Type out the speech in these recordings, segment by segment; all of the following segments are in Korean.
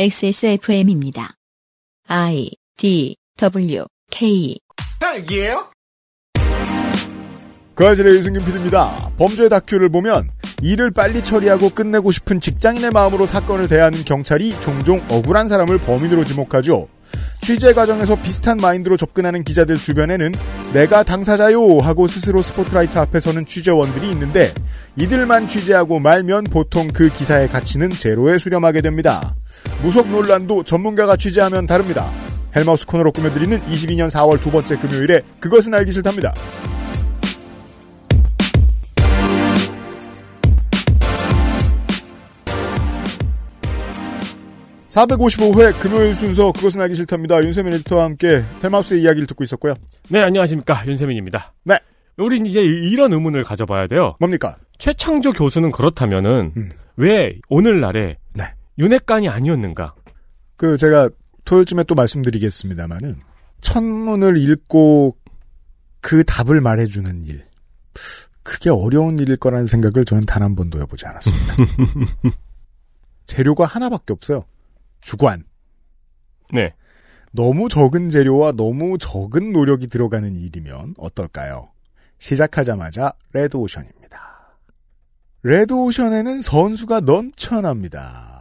XSFM입니다. I D W K 딸기예요? 그 아실의 유승균 PD입니다. 범죄 다큐를 보면 일을 빨리 처리하고 끝내고 싶은 직장인의 마음으로 사건을 대하는 경찰이 종종 억울한 사람을 범인으로 지목하죠. 취재 과정에서 비슷한 마인드로 접근하는 기자들 주변에는 내가 당사자요 하고 스스로 스포트라이트 앞에 서는 취재원들이 있는데 이들만 취재하고 말면 보통 그 기사의 가치는 제로에 수렴하게 됩니다. 무속 논란도 전문가가 취재하면 다릅니다. 헬마우스 코너로 꾸며드리는 22년 4월 두 번째 금요일에 그것은 알기 싫답니다. 455회 금요일 순서 그것은 알기 싫답니다. 윤세민 에디터와 함께 헬마우스의 이야기를 듣고 있었고요. 네, 안녕하십니까. 윤세민입니다. 네. 우린 이제 이런 의문을 가져봐야 돼요. 뭡니까? 최창조 교수는 그렇다면은, 음. 왜 오늘날에 네. 윤핵관이 아니었는가? 그 제가 토요일쯤에 또 말씀드리겠습니다만은 천문을 읽고 그 답을 말해주는 일 그게 어려운 일일 거라는 생각을 저는 단 한 번도 해보지 않았습니다. 재료가 하나밖에 없어요. 주관. 네. 너무 적은 재료와 너무 적은 노력이 들어가는 일이면 어떨까요? 시작하자마자 레드오션입니다. 레드오션에는 선수가 넘쳐납니다.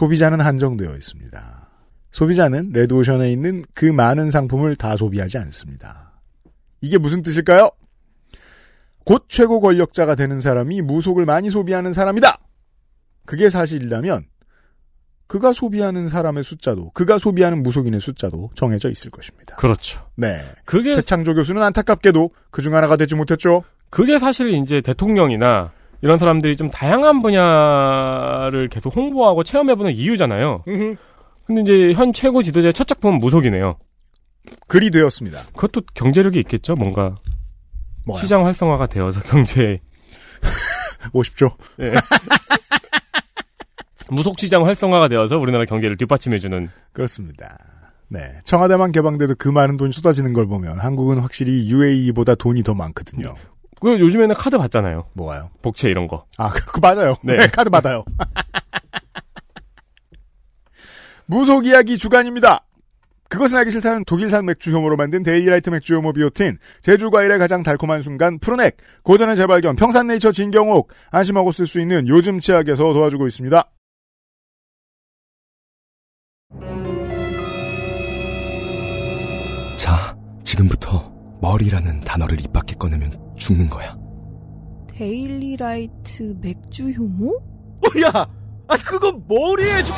소비자는 한정되어 있습니다. 소비자는 레드오션에 있는 그 많은 상품을 다 소비하지 않습니다. 이게 무슨 뜻일까요? 곧 최고 권력자가 되는 사람이 무속을 많이 소비하는 사람이다! 그게 사실이라면 그가 소비하는 사람의 숫자도 그가 소비하는 무속인의 숫자도 정해져 있을 것입니다. 그렇죠. 네. 그게, 최창조 교수는 안타깝게도 그 중 하나가 되지 못했죠. 그게 사실 이제 대통령이나 이런 사람들이 좀 다양한 분야를 계속 홍보하고 체험해보는 이유잖아요. 근데 이제 현 최고 지도자의 첫 작품은 무속이네요. 글이 되었습니다. 그것도 경제력이 있겠죠, 뭔가. 뭐야? 시장 활성화가 되어서 경제, 오십시오. 예. 무속 시장 활성화가 되어서 우리나라 경제를 뒷받침해주는 그렇습니다. 네. 청와대만 개방돼도 그 많은 돈이 쏟아지는 걸 보면 한국은 확실히 UAE보다 돈이 더 많거든요. 그 요즘에는 카드 받잖아요. 뭐가요? 복채 이런 거. 아, 그, 그 맞아요. 네. 네. 카드 받아요. 무속 이야기 주간입니다. 그것은 알기 싫다는 독일산 맥주 효모로 만든 데일리라이트 맥주 효모 비오틴, 제주 과일의 가장 달콤한 순간 푸르넥, 고전의 재발견 평산네이처 진경옥, 안심하고 쓸 수 있는 요즘 치약에서 도와주고 있습니다. 자, 지금부터 머리라는 단어를 입 밖에 꺼내면 죽는 거야. 데일리라이트 맥주 효모? 야! 아, 그거 머리에 좀,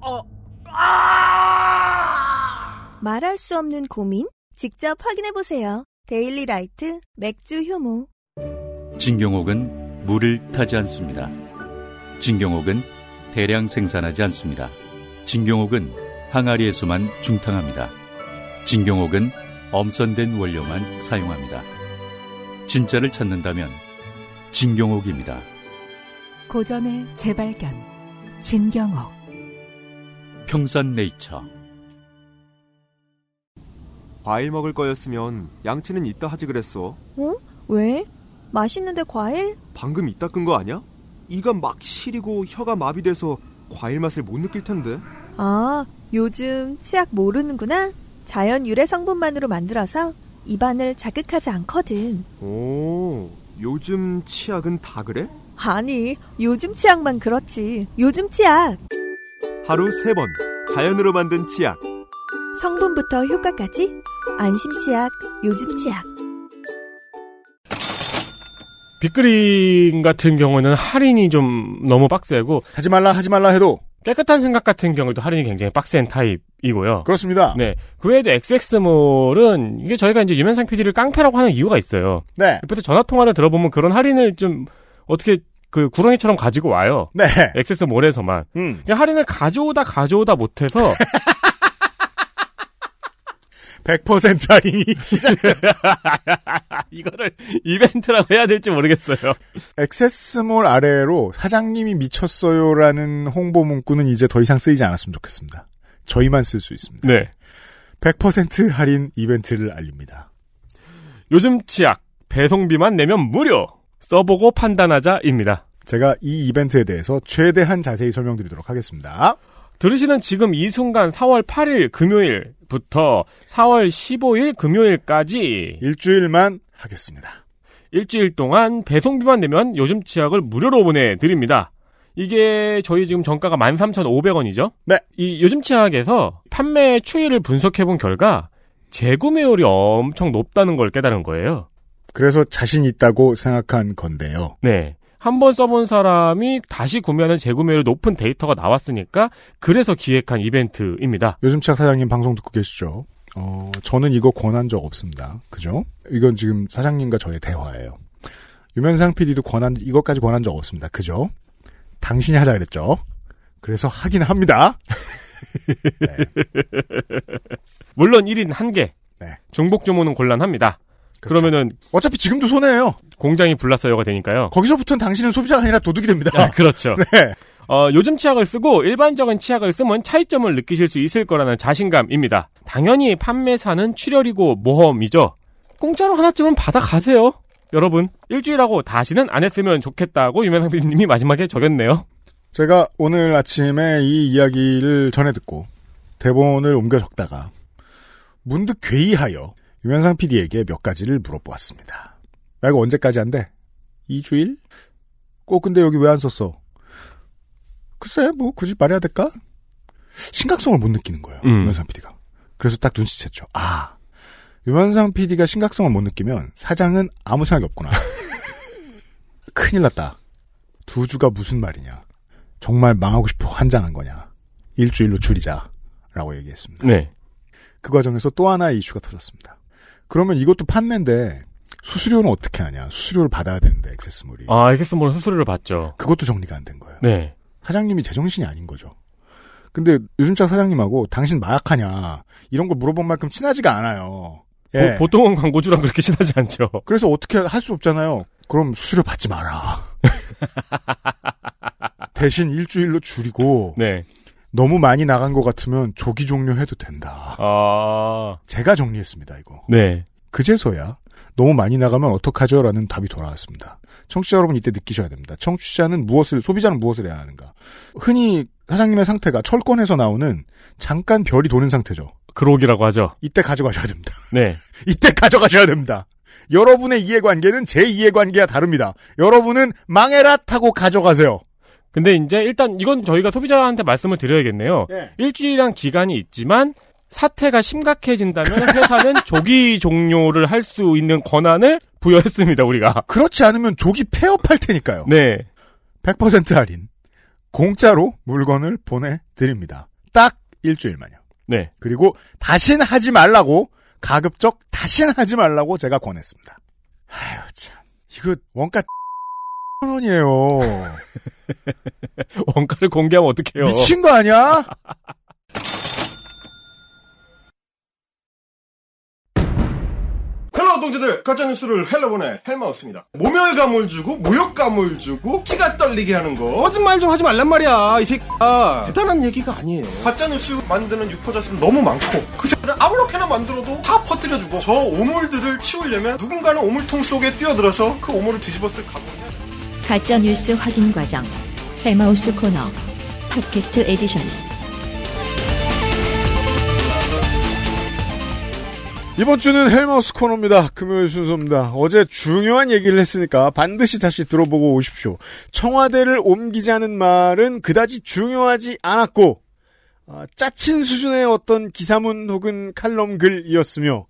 어, 아! 말할 수 없는 고민? 직접 확인해 보세요. 데일리라이트 맥주 효모. 진경옥은 물을 타지 않습니다. 진경옥은 대량 생산하지 않습니다. 진경옥은 항아리에서만 중탕합니다. 진경옥은 엄선된 원료만 사용합니다. 진짜를 찾는다면 진경옥입니다. 고전의 재발견 진경옥 평산네이처 과일 먹을 거였으면 양치는 이따 하지 그랬어. 어? 왜? 맛있는데 과일? 방금 이따 끈 거 아니야? 이가 막 시리고 혀가 마비돼서 과일 맛을 못 느낄 텐데. 아, 요즘 치약 모르는구나? 자연 유래 성분만으로 만들어서 입안을 자극하지 않거든. 오, 요즘 치약은 다 그래? 아니, 요즘 치약만 그렇지. 요즘 치약. 하루 세 번 자연으로 만든 치약. 성분부터 효과까지 안심 치약, 요즘 치약. 빅그린 같은 경우는 할인이 좀 너무 빡세고 하지 말라 하지 말라 해도 깨끗한 생각 같은 경우도 할인이 굉장히 빡센 타입이고요. 그렇습니다. 네. 그 외에도 XX몰은 이게 저희가 이제 유면상 PD를 깡패라고 하는 이유가 있어요. 네. 옆에서 전화 통화를 들어보면 그런 할인을 좀 어떻게 그 구렁이처럼 가지고 와요. 네. XX몰에서만. 음. 그냥 할인을 가져오다 가져오다 못해서 100% 할인이 이거를 이벤트라고 해야 될지 모르겠어요. 액세스몰 아래로 사장님이 미쳤어요라는 홍보 문구는 이제 더 이상 쓰이지 않았으면 좋겠습니다. 저희만 쓸 수 있습니다. 네. 100% 할인 이벤트를 알립니다. 요즘 치약 배송비만 내면 무료. 써보고 판단하자입니다. 제가 이 이벤트에 대해서 최대한 자세히 설명드리도록 하겠습니다. 들으시는 지금 이 순간 4월 8일 금요일부터 4월 15일 금요일까지 일주일만 하겠습니다. 일주일 동안 배송비만 내면 요즘 치약을 무료로 보내드립니다. 이게 저희 지금 정가가 13,500원이죠? 네. 이 요즘 치약에서 판매 추이를 분석해본 결과 재구매율이 엄청 높다는 걸 깨달은 거예요. 그래서 자신 있다고 생각한 건데요. 네. 한 번 써본 사람이 다시 구매하는 재구매율 높은 데이터가 나왔으니까 그래서 기획한 이벤트입니다. 요즘 차 사장님 방송 듣고 계시죠? 어, 저는 이거 권한 적 없습니다. 그죠? 이건 지금 사장님과 저의 대화예요. 유면상 PD도 권한, 이것까지 권한 적 없습니다. 그죠? 당신이 하자 그랬죠? 그래서 하긴 합니다. 물론 1인 1개. 네. 중복 주문은 곤란합니다. 그러면은 어차피 지금도 손해예요. 공장이 불났어요가 되니까요. 거기서부터는 당신은 소비자가 아니라 도둑이 됩니다. 아, 그렇죠. 네. 어, 요즘 치약을 쓰고 일반적인 치약을 쓰면 차이점을 느끼실 수 있을 거라는 자신감입니다. 당연히 판매사는 출혈이고 모험이죠. 공짜로 하나쯤은 받아가세요. 여러분, 일주일하고 다시는 안 했으면 좋겠다고 유명상 PD님이 마지막에 적였네요. 제가 오늘 아침에 이 이야기를 전해 듣고 대본을 옮겨 적다가 문득 괴이하여 유면상 PD에게 몇 가지를 물어보았습니다. 나 이거 언제까지 한대? 2주일? 꼭 근데 여기 왜 안 썼어? 글쎄, 뭐 굳이 말해야 될까? 심각성을 못 느끼는 거예요. 음. 유면상 PD가. 그래서 딱 눈치챘죠. 아, 유면상 PD가 심각성을 못 느끼면 사장은 아무 생각이 없구나. 큰일 났다. 두 주가 무슨 말이냐. 정말 망하고 싶어 환장한 거냐. 일주일로 줄이자. 라고 얘기했습니다. 네. 그 과정에서 또 하나의 이슈가 터졌습니다. 그러면 이것도 판매인데 수수료는 어떻게 하냐. 수수료를 받아야 되는데 액세스몰이. 아, 엑세스몰은 수수료를 받죠. 그것도 정리가 안 된 거예요. 네. 사장님이 제정신이 아닌 거죠. 근데 요즘차 사장님하고 당신 마약하냐 이런 걸 물어본 만큼 친하지가 않아요. 예. 보, 통은 광고주랑 그렇게 친하지 않죠. 그래서 어떻게 할 수 없잖아요. 그럼 수수료 받지 마라. 대신 일주일로 줄이고 네. 너무 많이 나간 것 같으면 조기 종료해도 된다. 아, 제가 정리했습니다, 이거. 네. 그제서야 너무 많이 나가면 어떡하죠? 라는 답이 돌아왔습니다. 청취자 여러분 이때 느끼셔야 됩니다. 청취자는 무엇을, 소비자는 무엇을 해야 하는가. 흔히 사장님의 상태가 철권에서 나오는 잠깐 별이 도는 상태죠. 그록이라고 하죠. 이때 가져가셔야 됩니다. 네. 이때 가져가셔야 됩니다. 여러분의 이해관계는 제 이해관계와 다릅니다. 여러분은 망해라 타고 가져가세요. 근데 이제 일단 이건 저희가 소비자한테 말씀을 드려야겠네요. 예. 일주일이란 기간이 있지만 사태가 심각해진다면 회사는 조기 종료를 할 수 있는 권한을 부여했습니다, 우리가. 그렇지 않으면 조기 폐업할 테니까요. 네. 100% 할인. 공짜로 물건을 보내드립니다. 딱 일주일만요. 네. 그리고 다신 하지 말라고 가급적 다신 하지 말라고 제가 권했습니다. 아유 참 이거 원가 원이에요. 원가를 공개하면 어떡해요. 미친 거 아니야? Hello 동지들 가짜뉴스를 hell로 보내 헬마우스입니다 모멸감을 주고 모욕감을 주고 치가 떨리게 하는 거 거짓말 좀 하지 말란 말이야 이 새끼야 대단한 얘기가 아니에요 가짜뉴스 만드는 유포자수는 너무 많고 그 새끼를 아무렇게나 만들어도 다 퍼뜨려주고 저 오물들을 치우려면 누군가는 오물통 속에 뛰어들어서 그 오물을 뒤집었을 각오해야 가짜 뉴스 확인 과정. 헬마우스 코너. 팟캐스트 에디션. 이번 주는 헬마우스 코너입니다. 금요일 순서입니다. 어제 중요한 얘기를 했으니까 반드시 다시 들어보고 오십시오. 청와대를 옮기자는 말은 그다지 중요하지 않았고 아, 짜친 수준의 어떤 기사문 혹은 칼럼 글이었으며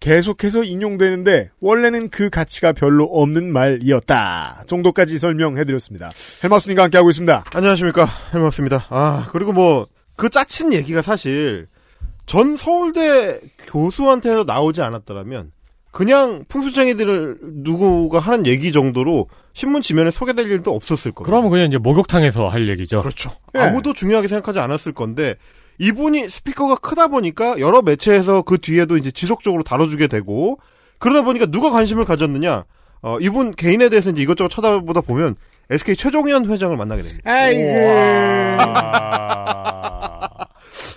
계속해서 인용되는데 원래는 그 가치가 별로 없는 말이었다 정도까지 설명해드렸습니다. 헬마우스님과 함께하고 있습니다. 안녕하십니까 헬마우스입니다 아 그리고 뭐 그 짜친 얘기가 사실 전 서울대 교수한테서 나오지 않았더라면 그냥 풍수쟁이들을 누구가 하는 얘기 정도로 신문 지면에 소개될 일도 없었을 거예요. 그러면 그냥 이제 목욕탕에서 할 얘기죠. 그렇죠. 예. 아무도 중요하게 생각하지 않았을 건데 이분이 스피커가 크다 보니까 여러 매체에서 그 뒤에도 이제 지속적으로 다뤄주게 되고 그러다 보니까 누가 관심을 가졌느냐? 어, 이분 개인에 대해서 이제 이것저것 쳐다보다 보면 SK 최종현 회장을 만나게 됩니다. 아이고.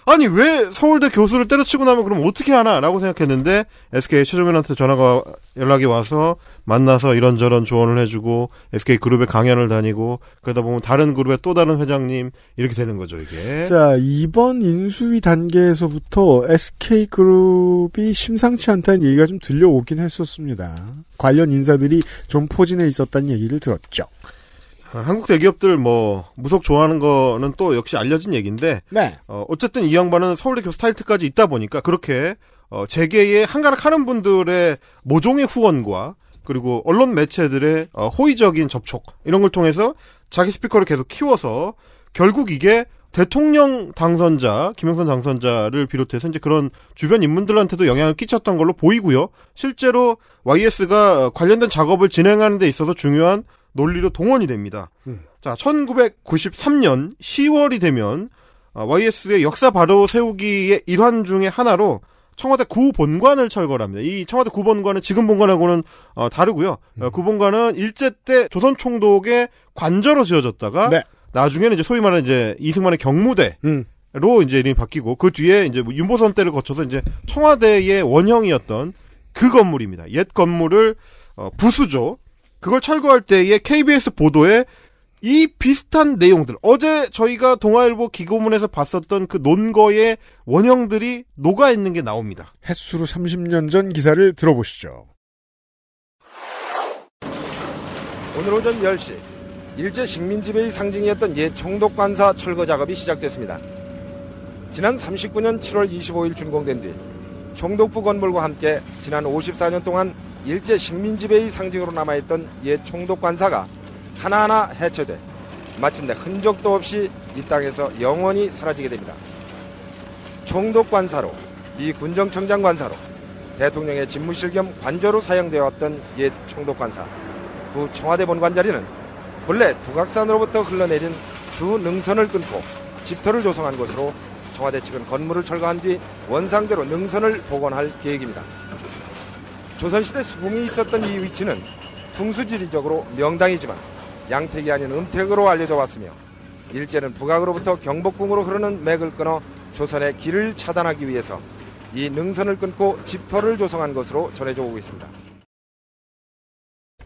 아니 왜 서울대 교수를 때려치고 나면 그럼 어떻게 하나라고 생각했는데 SK 최종현한테 전화가 연락이 와서 만나서 이런저런 조언을 해주고 SK 그룹에 강연을 다니고 그러다 보면 다른 그룹의 또 다른 회장님 이렇게 되는 거죠 이게. 자, 이번 인수위 단계에서부터 SK그룹이 심상치 않다는 얘기가 좀 들려오긴 했었습니다. 관련 인사들이 좀 포진해 있었다는 얘기를 들었죠. 아, 한국 대기업들 뭐 무속 좋아하는 거는 또 역시 알려진 얘기인데 네. 어, 어쨌든 이 양반은 서울대 교수 타이틀까지 있다 보니까 그렇게 어, 재계에 한가락 하는 분들의 모종의 후원과 그리고 언론 매체들의 어, 호의적인 접촉 이런 걸 통해서 자기 스피커를 계속 키워서 결국 이게 대통령 당선자 김영선 당선자를 비롯해서 이제 그런 주변 인물들한테도 영향을 끼쳤던 걸로 보이고요. 실제로 YS가 관련된 작업을 진행하는 데 있어서 중요한 논리로 동원이 됩니다. 음. 자, 1993년 10월이 되면 어, YS의 역사 바로 세우기의 일환 중의 하나로 청와대 구본관을 철거합니다. 이 청와대 구본관은 지금 본관하고는 어, 다르고요. 어, 구본관은 일제 때 조선 총독의 관저로 지어졌다가 네. 나중에는 이제 소위 말하는 이제 이승만의 경무대 음. 로 이제 이름이 바뀌고 그 뒤에 이제 뭐 윤보선 때를 거쳐서 이제 청와대의 원형이었던 그 건물입니다. 옛 건물을 어, 부수죠. 그걸 철거할 때의 KBS 보도에 이 비슷한 내용들 어제 저희가 동아일보 기고문에서 봤었던 그 논거의 원형들이 녹아 있는 게 나옵니다. 햇수로 30년 전 기사를 들어보시죠. 오늘 오전 10시 일제 식민지배의 상징이었던 옛 총독관사 철거 작업이 시작됐습니다. 지난 39년 7월 25일 준공된 뒤 총독부 건물과 함께 지난 54년 동안 일제 식민지배의 상징으로 남아있던 옛 총독 관사가 하나하나 해체돼 마침내 흔적도 없이 이 땅에서 영원히 사라지게 됩니다. 총독 관사로 미 군정청장 관사로 대통령의 집무실 겸 관저로 사용되어 왔던 옛 총독 관사 구 청와대 본관 자리는 본래 북악산으로부터 흘러내린 주 능선을 끊고 집터를 조성한 곳으로 청와대 측은 건물을 철거한 뒤 원상대로 능선을 복원할 계획입니다. 조선시대 수궁이 있었던 이 위치는 풍수지리적으로 명당이지만 양택이 아닌 음택으로 알려져 왔으며 일제는 북악으로부터 경복궁으로 흐르는 맥을 끊어 조선의 길을 차단하기 위해서 이 능선을 끊고 집터를 조성한 것으로 전해져 오고 있습니다.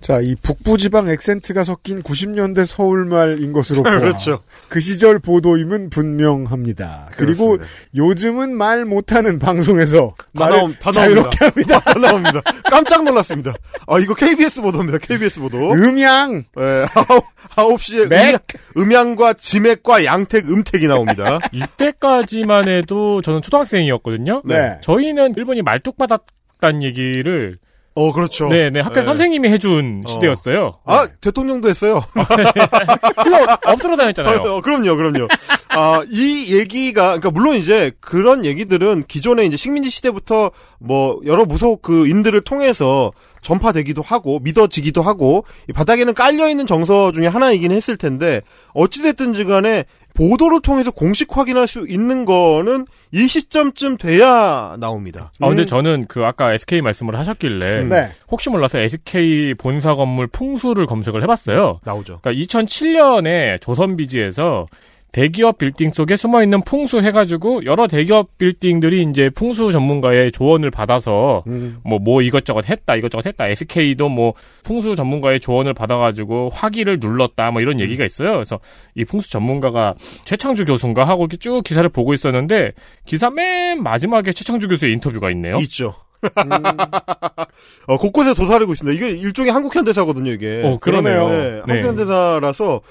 자, 이 북부 지방 액센트가 섞인 90년대 서울말인 것으로 보아 그렇죠. 그 시절 보도임은 분명합니다. 그리고 그렇습니다. 요즘은 말 못하는 방송에서 다 말을 나옴- 다 자유롭게 합니다. 다 나옵니다. 깜짝 놀랐습니다. 아, 이거 KBS 보도입니다. KBS 보도. 음양 예, 아홉, 아홉 시에 음양, 음양과 지맥과 양택, 음택이 나옵니다. 이때까지만 해도 저는 초등학생이었거든요. 네. 저희는 일본이 말뚝 받았다는 얘기를 어, 그렇죠. 네, 네. 학교 네. 선생님이 해준 시대였어요. 아, 대통령도 했어요. 그거 없으러 다녔잖아요. 어, 그럼요, 그럼요. 아, 이 얘기가, 그러니까 물론 이제 그런 얘기들은 기존에 이제 식민지 시대부터 뭐 여러 무속 그 인들을 통해서 전파되기도 하고 믿어지기도 하고 이 바닥에는 깔려 있는 정서 중에 하나이긴 했을 텐데 어찌됐든지 간에 보도를 통해서 공식 확인할 수 있는 거는 이 시점쯤 돼야 나옵니다. 아, 근데 저는 그 아까 SK 말씀을 하셨길래 음. 네. 혹시 몰라서 SK 본사 건물 풍수를 검색을 해봤어요. 나오죠. 그러니까 2007년에 조선비지에서 대기업 빌딩 속에 숨어 있는 풍수 해가지고 여러 대기업 빌딩들이 이제 풍수 전문가의 조언을 받아서 뭐뭐 이것저것 했다 이것저것 했다 SK도 뭐 풍수 전문가의 조언을 받아가지고 화기를 눌렀다 뭐 이런 얘기가 있어요. 그래서 이 풍수 전문가가 최창주 교수인가 하고 이렇게 쭉 기사를 보고 있었는데 기사 맨 마지막에 최창주 교수의 인터뷰가 있네요. 있죠. 어, 곳곳에 도사리고 있습니다. 이게 일종의 한국 현대사거든요, 이게. 어, 그러네요. 네, 네. 한국 현대사라서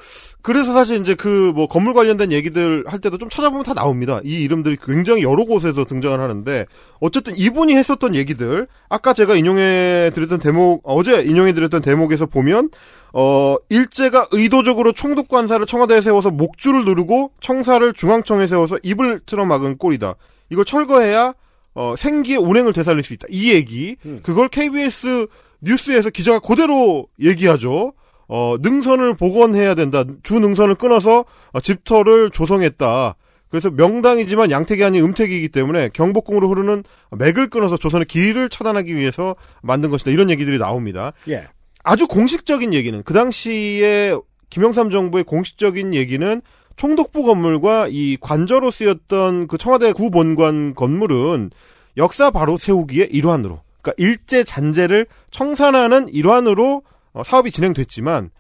그래서 사실 이제 그 뭐 건물 관련된 얘기들 할 때도 좀 찾아보면 다 나옵니다. 이 이름들이 굉장히 여러 곳에서 등장을 하는데 어쨌든 이분이 했었던 얘기들 아까 제가 인용해 드렸던 대목 어제 인용해 드렸던 대목에서 보면 어 일제가 의도적으로 총독 관사를 청와대에 세워서 목줄을 누르고 청사를 중앙청에 세워서 입을 틀어막은 꼴이다. 이걸 철거해야 어, 생기의 운행을 되살릴 수 있다. 이 얘기. 그걸 KBS 뉴스에서 기자가 그대로 얘기하죠. 어, 능선을 복원해야 된다. 주 능선을 끊어서 어, 집터를 조성했다. 그래서 명당이지만 양택이 아닌 음택이기 때문에 경복궁으로 흐르는 맥을 끊어서 조선의 길을 차단하기 위해서 만든 것이다. 이런 얘기들이 나옵니다. 예. 아주 공식적인 얘기는 그 당시에 김영삼 정부의 공식적인 얘기는 총독부 건물과 이 관저로 쓰였던 그 청와대 구본관 건물은 역사 바로 세우기의 일환으로, 그러니까 일제 잔재를 청산하는 일환으로 어, 사업이 진행됐지만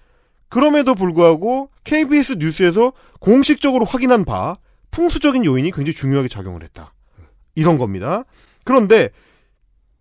그럼에도 불구하고 KBS 뉴스에서 공식적으로 확인한 바 풍수적인 요인이 굉장히 중요하게 작용을 했다. 이런 겁니다. 그런데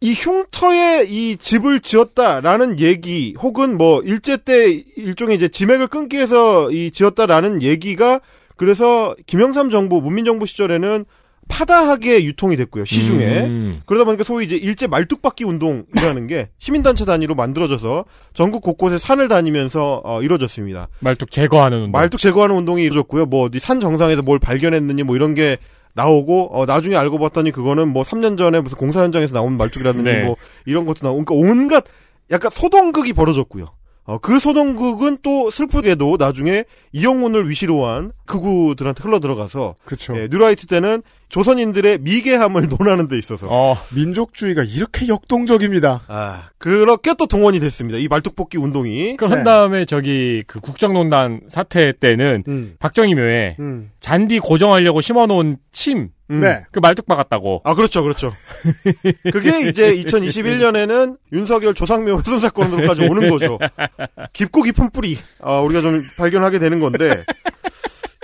이 흉터에 이 집을 지었다라는 얘기 혹은 뭐 일제 때 일종의 이제 지맥을 끊기 위해서 이 지었다라는 얘기가 그래서 김영삼 정부 문민 정부 시절에는 파다하게 유통이 됐고요 시중에 음. 그러다 보니까 소위 이제 일제 말뚝박기 운동이라는 게 시민단체 단위로 만들어져서 전국 곳곳에 산을 다니면서 어, 이루어졌습니다. 말뚝 제거하는 운동. 말뚝 제거하는 운동이 이루어졌고요. 뭐 어디 산 정상에서 뭘 발견했느니 뭐 이런 게 나오고 어, 나중에 알고 봤더니 그거는 뭐 3년 전에 무슨 공사 현장에서 나온 말뚝이라든지 네. 뭐 이런 것도 나오고 그러니까 온갖 약간 소동극이 벌어졌고요. 어, 그 소동극은 또 슬프게도 나중에 이영훈을 위시로 한 극우들한테 흘러 들어가서 그쵸. 예, 뉴라이트 때는 조선인들의 미개함을 논하는 데 있어서 어, 민족주의가 이렇게 역동적입니다. 아, 그렇게 또 동원이 됐습니다. 이 말뚝뽑기 운동이. 그런 네. 다음에 저기 그 국정농단 사태 때는 음. 박정희 묘에 음. 잔디 고정하려고 심어놓은 침, 음. 네. 그 말뚝 박았다고. 아, 그렇죠, 그렇죠. 그게 이제 2021년에는 윤석열 조상묘 훼손 사건으로까지 오는 거죠. 깊고 깊은 뿌리, 아, 우리가 좀 발견하게 되는 건데,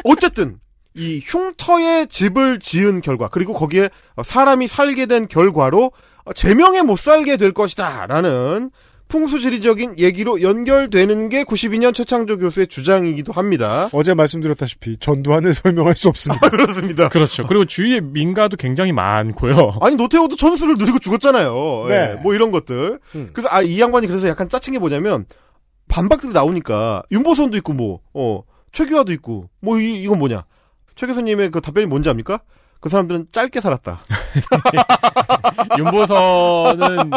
어쨌든, 이 흉터에 집을 지은 결과, 그리고 거기에 사람이 살게 된 결과로, 제명에 못 살게 될 것이다, 라는 풍수지리적인 얘기로 연결되는 게 92년 최창조 교수의 주장이기도 합니다. 어제 말씀드렸다시피 전두환을 설명할 수 없습니다. 그렇습니다. 그렇죠. 그리고 주위에 민가도 굉장히 많고요. 아니 노태우도 천수를 누리고 죽었잖아요. 네. 예, 뭐 이런 것들. 음. 그래서 아 이 양반이 그래서 약간 짜친 게 뭐냐면 반박들이 나오니까 윤보선도 있고 뭐 어, 최규하도 있고 뭐 이, 이건 뭐냐? 최 교수님의 그 답변이 뭔지 압니까? 그 사람들은 짧게 살았다. 윤보선은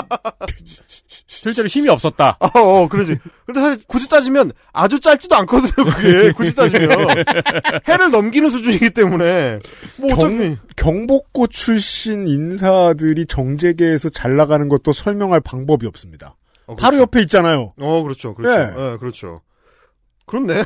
실제로 힘이 없었다. 어, 어, 그러지. 근데 사실 굳이 따지면 아주 짧지도 않거든요, 그게. 굳이 따지면. 해를 넘기는 수준이기 때문에. 뭐 어차피. 경 복고 출신 인사들이 정재계에서 잘 나가는 것도 설명할 방법이 없습니다. 어, 바로 그렇죠. 옆에 있잖아요. 어, 그렇죠. 그렇죠. 네. 예, 그렇죠. 그렇네.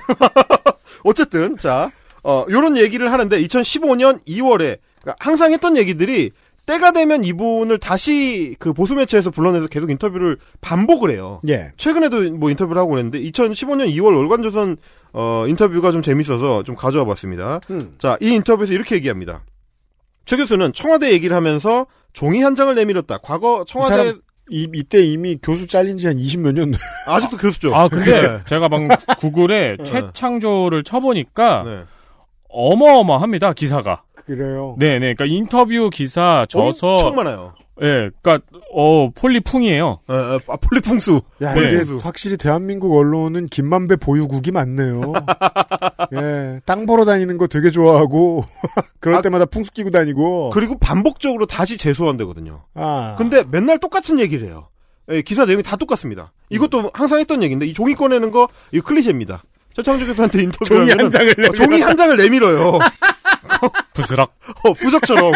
어쨌든, 자, 어, 요런 얘기를 하는데, 2015년 2월에, 항상 했던 얘기들이, 때가 되면 이분을 다시 그 보수 매체에서 불러내서 계속 인터뷰를 반복을 해요. 예. 최근에도 뭐 인터뷰를 하고 그랬는데, 2015년 2월 월간조선, 어, 인터뷰가 좀 재밌어서 좀 가져와 봤습니다. 음. 자, 이 인터뷰에서 이렇게 얘기합니다. 최 교수는 청와대 얘기를 하면서 종이 한 장을 내밀었다. 과거 이 청와대, 사람 이, 이때 이미 교수 잘린 지 한 20몇 년. 아직도 교수죠. 아, 근데 네. 제가 방 구글에 최창조를 쳐보니까 네. 어마어마합니다, 기사가. 그래요. 네네. 그러니까 인터뷰 기사 저서. 엄청 많아요. 예, 그니까, 어, 폴리풍이에요. 어, 어, 아, 폴리풍수. 야, 네. 이게 확실히 대한민국 언론은 김만배 보유국이 많네요. 예, 땅 보러 다니는 거 되게 좋아하고, 그럴 아, 때마다 풍수 끼고 다니고. 그리고 반복적으로 다시 재소한대거든요. 아. 근데 맨날 똑같은 얘기를 해요. 예, 기사 내용이 다 똑같습니다. 이것도 음. 항상 했던 얘기인데 이 종이 꺼내는 거 이거 클리셰입니다. 최창조 교수한테 인터뷰 종이 한 장을 어, 종이 한 장을 내밀어요. 부스럭. 어, 부적처럼.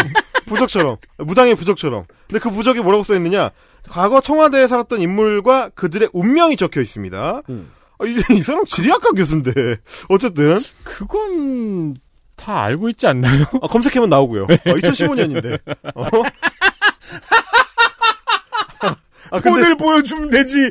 부적처럼. 무당의 부적처럼. 근데 그 부적에 뭐라고 써 있느냐? 과거 청와대에 살았던 인물과 그들의 운명이 적혀 있습니다. 음. 아, 이, 이 사람 지리학과 교수인데. 어쨌든. 그건, 다 알고 있지 않나요? 어, 검색하면 나오고요. 2015년인데. 어? 아, 근데, 폰을 보여주면 되지.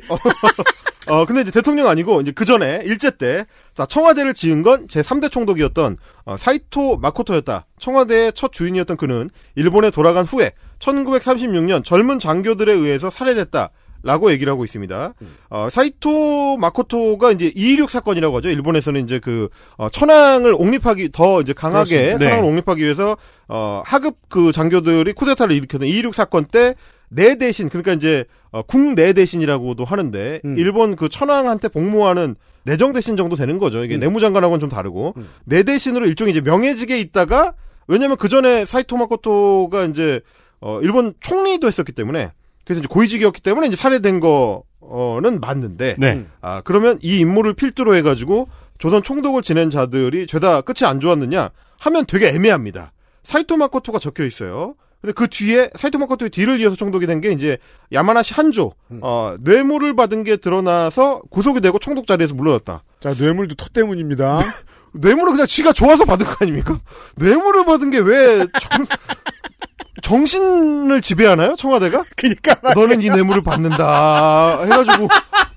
어, 근데 이제 대통령 아니고, 이제 그 전에, 일제 때, 자, 청와대를 지은 건 제3대 총독이었던, 어, 사이토 마코토였다. 청와대의 첫 주인이었던 그는, 일본에 돌아간 후에, 1936년 젊은 장교들에 의해서 살해됐다. 라고 얘기를 하고 있습니다. 어, 사이토 마코토가 이제 216 사건이라고 하죠. 일본에서는 이제 그, 어, 천황을 옹립하기, 더 이제 강하게 그렇습니다. 천황을 네. 옹립하기 위해서, 어, 하급 그 장교들이 쿠데타를 일으켰던 216 사건 때, 내 대신, 그러니까 이제, 어, 국내 대신이라고도 하는데, 음. 일본 그 천황한테 복무하는 내정 대신 정도 되는 거죠. 이게 음. 내무장관하고는 좀 다르고, 음. 내 대신으로 일종의 이제 명예직에 있다가, 왜냐면 그 전에 사이토 마코토가 이제, 어, 일본 총리도 했었기 때문에, 그래서 이제 고위직이었기 때문에 이제 살해된 거는 맞는데, 네. 음. 아, 그러면 이 인물을 필두로 해가지고 조선 총독을 지낸 자들이 죄다 끝이 안 좋았느냐 하면 되게 애매합니다. 사이토 마코토가 적혀 있어요. 근데 그 뒤에 사이토 마코토의 뒤를 이어서 총독이 된 게 이제 야마나시 한조 어, 뇌물을 받은 게 드러나서 구속이 되고 총독 자리에서 물러났다. 자, 뇌물도 터 때문입니다. 뇌물을 그냥 지가 좋아서 받은 거 아닙니까? 뇌물을 받은 게 왜 정신을 지배하나요? 청와대가? 그니까. 너는 이 뇌물을 받는다. 해가지고,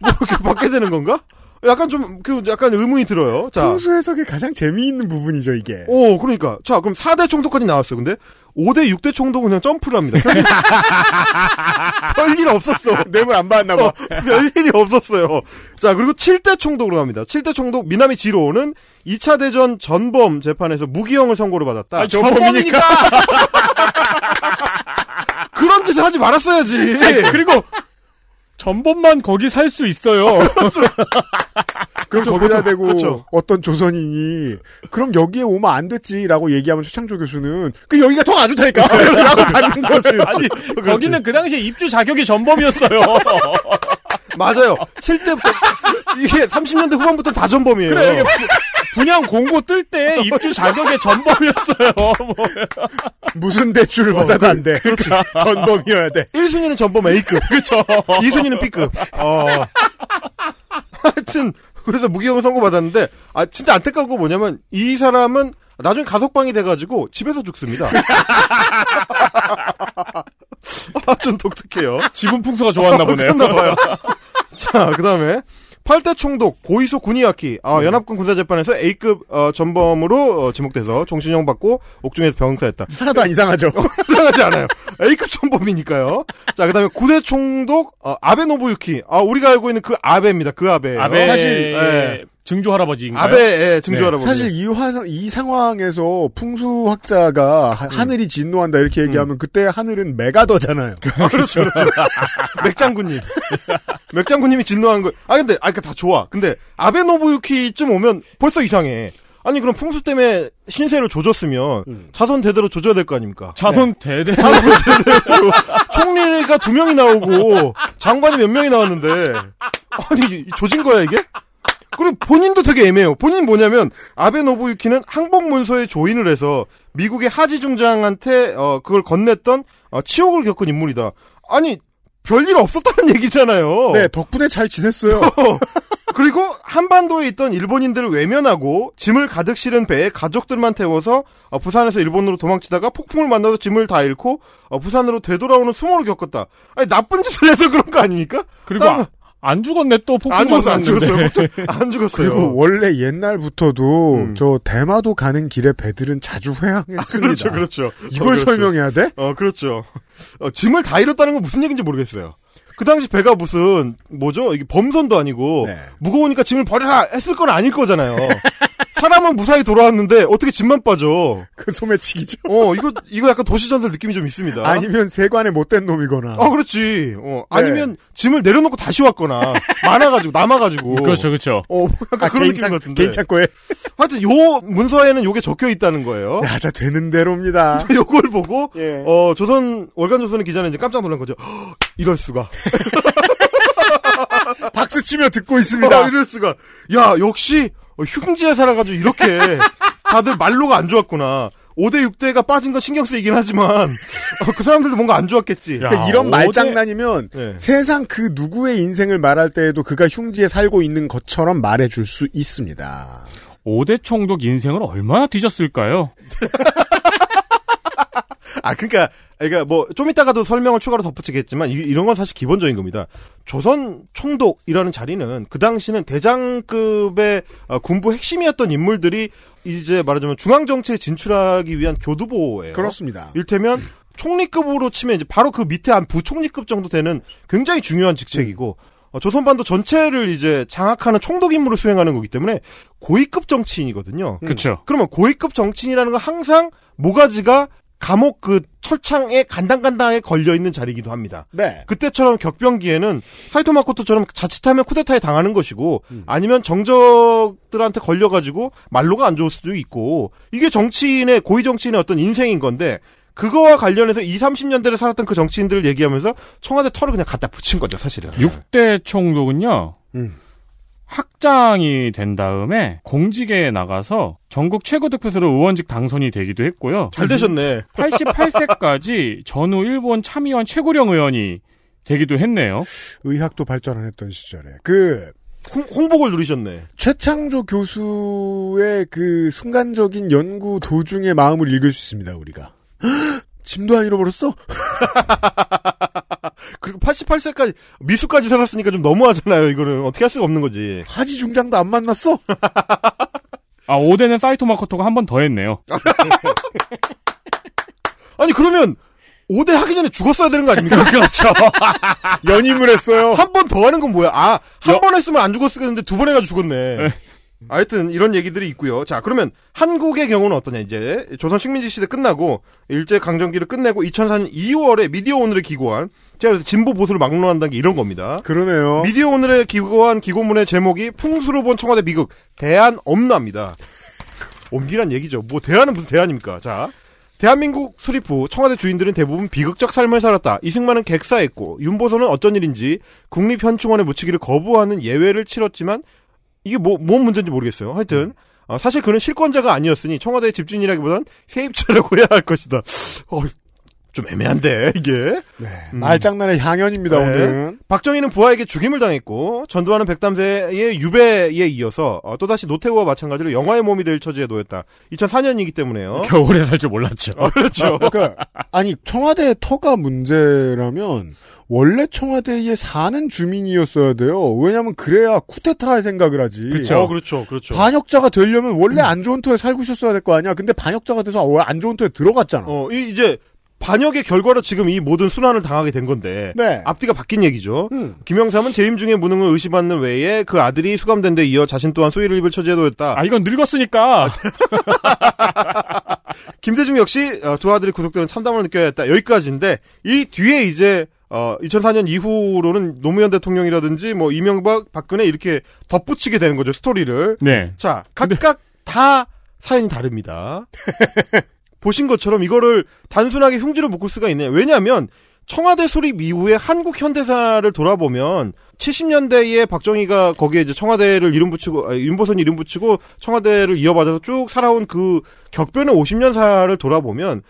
뭐 이렇게 받게 되는 건가? 약간 좀, 그, 약간 의문이 들어요. 자. 풍수 해석의 가장 재미있는 부분이죠, 이게. 오, 그러니까. 자, 그럼 4대 총독까지 나왔어요. 근데 5대, 6대 총독은 그냥 점프를 합니다. 별일 없었어. 뇌물 안 받았나 봐. 어, 별일이 없었어요. 자, 그리고 7대 총독으로 갑니다. 7대 총독 미나미 지로는 2차 대전 전범 재판에서 무기형을 선고를 받았다. 아, 전범이니까. 그런 짓을 하지 말았어야지. 그리고 전범만 거기 살 수 있어요. 그럼 그렇죠, 거기다 그렇죠, 대고 그렇죠. 어떤 조선인이 그럼 여기에 오면 안 됐지라고 얘기하면 최창조 교수는 그 여기가 더 안 좋다니까 라고 받는 거지. 아니, 거기는 그 당시에 입주 자격이 전범이었어요. 맞아요. 7대부터 이게 30년대 후반부터 다 전범이에요. 그래, 이게 부- 분양 공고 뜰 때 입주 자격의 전범이었어요. 뭐. 무슨 대출을 받아도 안 돼. 전범이어야 돼. 1순위는 전범 A급. 그쵸. 2순위는 B급. 어. 하여튼, 그래서 무기형을 선고 받았는데, 아, 진짜 안타까운 거 뭐냐면, 이 사람은 나중에 가석방이 돼가지고 집에서 죽습니다. 아, 좀 독특해요. 집은 풍수가 좋았나 보네요. 그랬나 봐요. 자, 그 다음에, 8대 총독 고이소 구니아키 아, 연합군 군사재판에서 A급 어, 전범으로 어, 지목돼서 종신형 받고 옥중에서 병사했다. 하나도 안 이상하죠. 이상하지 않아요. A급 전범이니까요. 자, 그 다음에 9대 총독 어, 아베 노부유키 아, 우리가 알고 있는 그 아베입니다. 그 아베. 아베 사실 예. 증조 할아버지인가요? 아베 예, 증조 할아버지. 사실 이, 화, 이 상황에서 풍수학자가 하, 하늘이 진노한다 이렇게 얘기하면 그때 하늘은 맥아더잖아요. 그렇죠. 맥장군님. 맥장군님이 진노한 거. 아, 근데, 아, 그니까 다 좋아. 근데, 아베 노부유키쯤 오면 벌써 이상해. 아니, 그럼 풍수 때문에 신세를 조졌으면, 자선 대대로 조져야 될 거 아닙니까? 자손 대대. 자선 대대로. 총리가 두 명이 나오고, 장관이 몇 명이 나왔는데, 아니, 조진 거야, 이게? 그리고 본인도 되게 애매해요. 본인 뭐냐면 아베 노부유키는 항복 문서에 조인을 해서 미국의 하지 중장한테 어 그걸 건넸던 어, 치욕을 겪은 인물이다. 아니 별일 없었다는 얘기잖아요. 네, 덕분에 잘 지냈어요. 그리고 한반도에 있던 일본인들을 외면하고 짐을 가득 실은 배에 가족들만 태워서 어, 부산에서 일본으로 도망치다가 폭풍을 만나서 짐을 다 잃고 어, 부산으로 되돌아오는 수모를 겪었다. 아니 나쁜 짓을 해서 그런 거 아닙니까? 그리고 아- 안 죽었네 또 폭풍 안 죽었어, 안 맞았는데. 죽었어요. 안 죽었어요. 그리고 원래 옛날부터도 음. 저 대마도 가는 길에 배들은 자주 회항했습니다. 그렇죠, 그렇죠. 이걸 어, 그렇죠. 설명해야 돼? 어, 그렇죠. 어, 짐을 다 잃었다는 건 무슨 얘기인지 모르겠어요. 그 당시 배가 무슨, 뭐죠? 이게 범선도 아니고, 네. 무거우니까 짐을 버려라! 했을 건 아닐 거잖아요. 사람은 무사히 돌아왔는데, 어떻게 짐만 빠져? 그 소매치기죠. 어, 이거, 이거 약간 도시전설 느낌이 좀 있습니다. 아니면 세관에 못된 놈이거나. 어, 그렇지. 어, 네. 아니면 짐을 내려놓고 다시 왔거나, 많아가지고, 남아가지고. 그렇죠, 그렇죠. 어, 약간 아, 그런 개인 느낌 창- 같은데. 개인 창고에. 하여튼, 요 문서에는 요게 적혀 있다는 거예요. 야, 자, 되는 대로입니다. 요걸 보고, 예. 어, 조선, 월간 조선의 기자는 이제 깜짝 놀란 거죠. "헉, 이럴 수가. 박수 치며 듣고 있습니다. 아, 이럴 수가. 야, 역시 어, 흉지에 살아가지고 이렇게 다들 말로가 안 좋았구나. 5대 6대가 빠진 건 신경 쓰이긴 하지만 어, 그 사람들도 뭔가 안 좋았겠지. 야. 그러니까 이런 어제- 말장난이면 네. 세상 그 누구의 인생을 말할 때에도 그가 흉지에 살고 있는 것처럼 말해줄 수 있습니다. 5대 총독 인생을 얼마나 뒤졌을까요? 아, 그러니까 그러니까 뭐 좀 이따가도 설명을 추가로 덧붙이겠지만 이, 런건 사실 기본적인 겁니다. 조선 총독이라는 자리는 그 당시는 대장급의 어, 군부 핵심이었던 인물들이 이제 말하자면 중앙 정치에 진출하기 위한 교두보예요. 그렇습니다. 일테면 총리급으로 치면 이제 바로 그 밑에 한 부총리급 정도 되는 굉장히 중요한 직책이고 어, 조선반도 전체를 이제 장악하는 총독 임무를 수행하는 거기 때문에 고위급 정치인이거든요. 그렇죠. 그러면 고위급 정치인이라는 건 항상 모가지가 감옥 그 철창에 간당간당하게 걸려 있는 자리이기도 합니다. 네. 그때처럼 격변기에는 사이토 마코토처럼 자칫하면 쿠데타에 당하는 것이고 아니면 정적들한테 걸려가지고 말로가 안 좋을 수도 있고 이게 정치인의 고위 정치인의 어떤 인생인 건데 그거와 관련해서 2, 30년대를 살았던 그 정치인들을 얘기하면서 청와대 털을 그냥 갖다 붙인 거죠, 사실은. 6대 총독은요. 음. 학장이 된 다음에 공직에 나가서 전국 최고 득표수로 의원직 당선이 되기도 했고요. 잘 되셨네. 88세까지 전후 일본 참의원 최고령 의원이 되기도 했네요. 의학도 발전 안 했던 시절에. 그, 홍, 홍복을 누리셨네. 최창조 교수의 그 순간적인 연구 도중의 마음을 읽을 수 있습니다, 우리가. 짐도 안 잃어버렸어? 그리고 88세까지 미수까지 살았으니까 좀 너무하잖아요. 이거는 어떻게 할 수가 없는 거지. 하지 중장도 안 만났어? 아, 5대는 사이토 마코토가 한 번 더 했네요. 아니 그러면 5대 하기 전에 죽었어야 되는 거 아닙니까? 그렇죠. 연임을 했어요. 한 번 더 하는 건 뭐야? 아, 한 번 했으면 안 죽었었는데 두 번 해가지고 죽었네. 하여튼 이런 얘기들이 있고요. 자, 그러면 한국의 경우는 어떠냐? 이제 조선 식민지 시대 끝나고 일제 강점기를 끝내고 2004년 2월에 미디어 오늘에 기고한 제가 그래서 진보 보수를 막론한다는 게 이런 겁니다. 그러네요. 미디어 오늘에 기고한 기고문의 제목이 풍수로 본 청와대 미국 대안 없나입니다. 옮기란 얘기죠. 뭐 대안은 무슨 대안입니까? 자. 대한민국 수립 후 청와대 주인들은 대부분 비극적 삶을 살았다. 이승만은 객사했고 윤보선은 어쩐 일인지 국립현충원에 묻히기를 거부하는 예외를 치렀지만 이게 뭐, 뭔 문제인지 모르겠어요. 하여튼 어, 사실 그는 실권자가 아니었으니 청와대 집주인이라기보단 세입자라고 해야 할 것이다. 어, 좀 애매한데 이게 네. 말장난의 향연입니다, 네. 오늘은. 박정희는 부하에게 죽임을 당했고 전두환은 백담세의 유배에 이어서 어, 또다시 노태우와 마찬가지로 영화의 몸이 될 처지에 놓였다. 2004년이기 때문에요. 겨울에 살 줄 몰랐죠. 어, 그렇죠. 그러니까 아니 청와대 터가 문제라면 원래 청와대에 사는 주민이었어야 돼요. 왜냐하면 그래야 쿠데타 할 생각을 하지. 어, 그렇죠. 그렇죠. 반역자가 되려면 원래 안 좋은 터에 살고 있었어야 될 거 아니야. 근데 반역자가 돼서 원래 안 좋은 터에 들어갔잖아. 어, 이, 이제 반역의 결과로 지금 이 모든 순환을 당하게 된 건데 네. 앞뒤가 바뀐 얘기죠. 음. 김영삼은 재임 중에 무능을 의심받는 외에 그 아들이 수감된 데 이어 자신 또한 소위를 입을 처지에 놓였다. 아, 이건 늙었으니까. 김대중 역시 어, 두 아들이 구속되는 참담을 느껴야 했다. 여기까지인데 이 뒤에 이제 어, 2004년 이후로는 노무현 대통령이라든지 뭐 이명박, 박근혜 이렇게 덧붙이게 되는 거죠 스토리를. 네. 자 각각 다 사연이 다릅니다. 보신 것처럼 이거를 단순하게 흉지로 묶을 수가 있네요. 왜냐하면 청와대 수립 이후에 한국 현대사를 돌아보면 70년대에 박정희가 거기에 이제 청와대를 이름 붙이고 아, 윤보선 이름 붙이고 청와대를 이어받아서 쭉 살아온 그 격변의 50년사를 돌아보면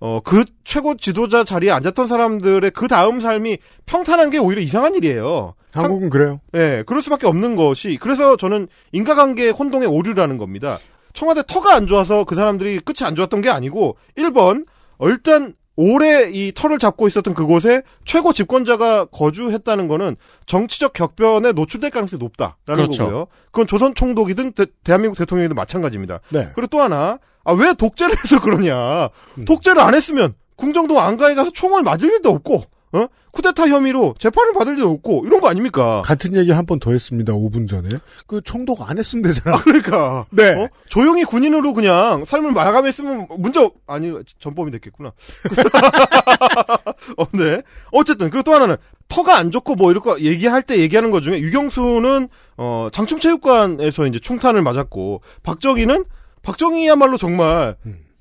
어 그 최고 지도자 자리에 앉았던 사람들의 그 다음 삶이 평탄한 게 오히려 이상한 일이에요. 한국은 그래요. 예, 그럴 수밖에 없는 것이 그래서 저는 인과관계 혼동의 오류라는 겁니다. 청와대 터가 안 좋아서 그 사람들이 끝이 안 좋았던 게 아니고 1번 어, 일단 오래 이 터를 잡고 있었던 그곳에 최고 집권자가 거주했다는 거는 정치적 격변에 노출될 가능성이 높다라는 그렇죠. 거고요. 그건 조선 총독이든 대, 한민국 대통령이든 마찬가지입니다. 네. 그리고 또 하나 아 왜 독재를 해서 그러냐? 독재를 안 했으면 궁정동 안가에 가서 총을 맞을 일도 없고 어? 쿠데타 혐의로 재판을 받을 일도 없고 이런 거 아닙니까? 같은 얘기 한 번 더 했습니다. 5분 전에. 그 총독 안 했으면 되잖아. 그러니까 네. 어? 조용히 군인으로 그냥 삶을 마감했으면 문제 없- 아니 전범이 됐겠구나. 어, 네. 어쨌든 그리고 또 하나는 터가 안 좋고 뭐거 얘기할 때 얘기하는 것 중에 유경수는 어 장충체육관에서 이제 총탄을 맞았고 박정희는 박정희야말로 정말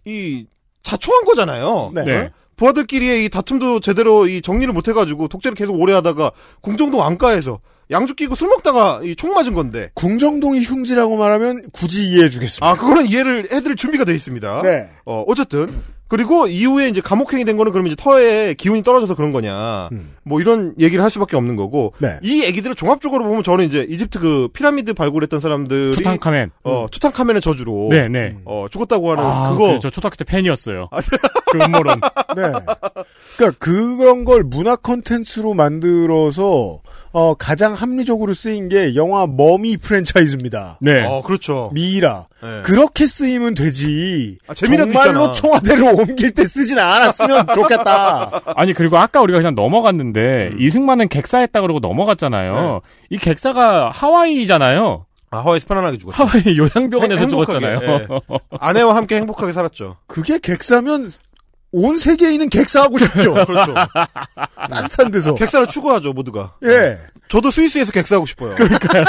이 자초한 거잖아요. 네. 네. 부하들끼리의 이 다툼도 제대로 이 정리를 못 해가지고 독재를 계속 오래 하다가 궁정동 안가에서 양주 끼고 술 먹다가 이 총 맞은 건데 궁정동이 흉지라고 말하면 굳이 이해해 주겠습니다. 아, 그거는 이해를 해드릴 준비가 돼 있습니다. 네. 어, 어쨌든. 그리고 이후에 이제 감옥행이 된 거는 그러면 이제 터에 기운이 떨어져서 그런 거냐. 음. 뭐 이런 얘기를 할 수밖에 없는 거고. 네. 이 얘기들을 종합적으로 보면 저는 이제 이집트 그 피라미드 발굴했던 사람들이. 투탕카멘. 어, 투탕카멘의 저주로. 네, 네. 어, 죽었다고 하는 아, 그거. 그 저 초등학교 때 팬이었어요. 그 음모론. 네. 그러니까 그런 걸 문화 콘텐츠로 만들어서 어, 가장 합리적으로 쓰인 게 영화 머미 프랜차이즈입니다. 네. 어, 그렇죠. 미이라. 네. 그렇게 쓰이면 되지. 아, 정말로 있잖아. 청와대로 옮길 때 쓰진 않았으면 좋겠다. 아니 그리고 아까 우리가 그냥 넘어갔는데 음. 이승만은 객사했다 그러고 넘어갔잖아요. 네. 이 객사가 하와이잖아요. 아, 하와이에서 편안하게 죽었죠. 하와이 요양병원에서 행복하게, 죽었잖아요. 예. 아내와 함께 행복하게 살았죠. 그게 객사면 온 세계인은 객사하고 싶죠. 그렇죠. 따뜻한 데서. 객사를 추구하죠, 모두가. 예. 저도 스위스에서 객사하고 싶어요. 그러니까요.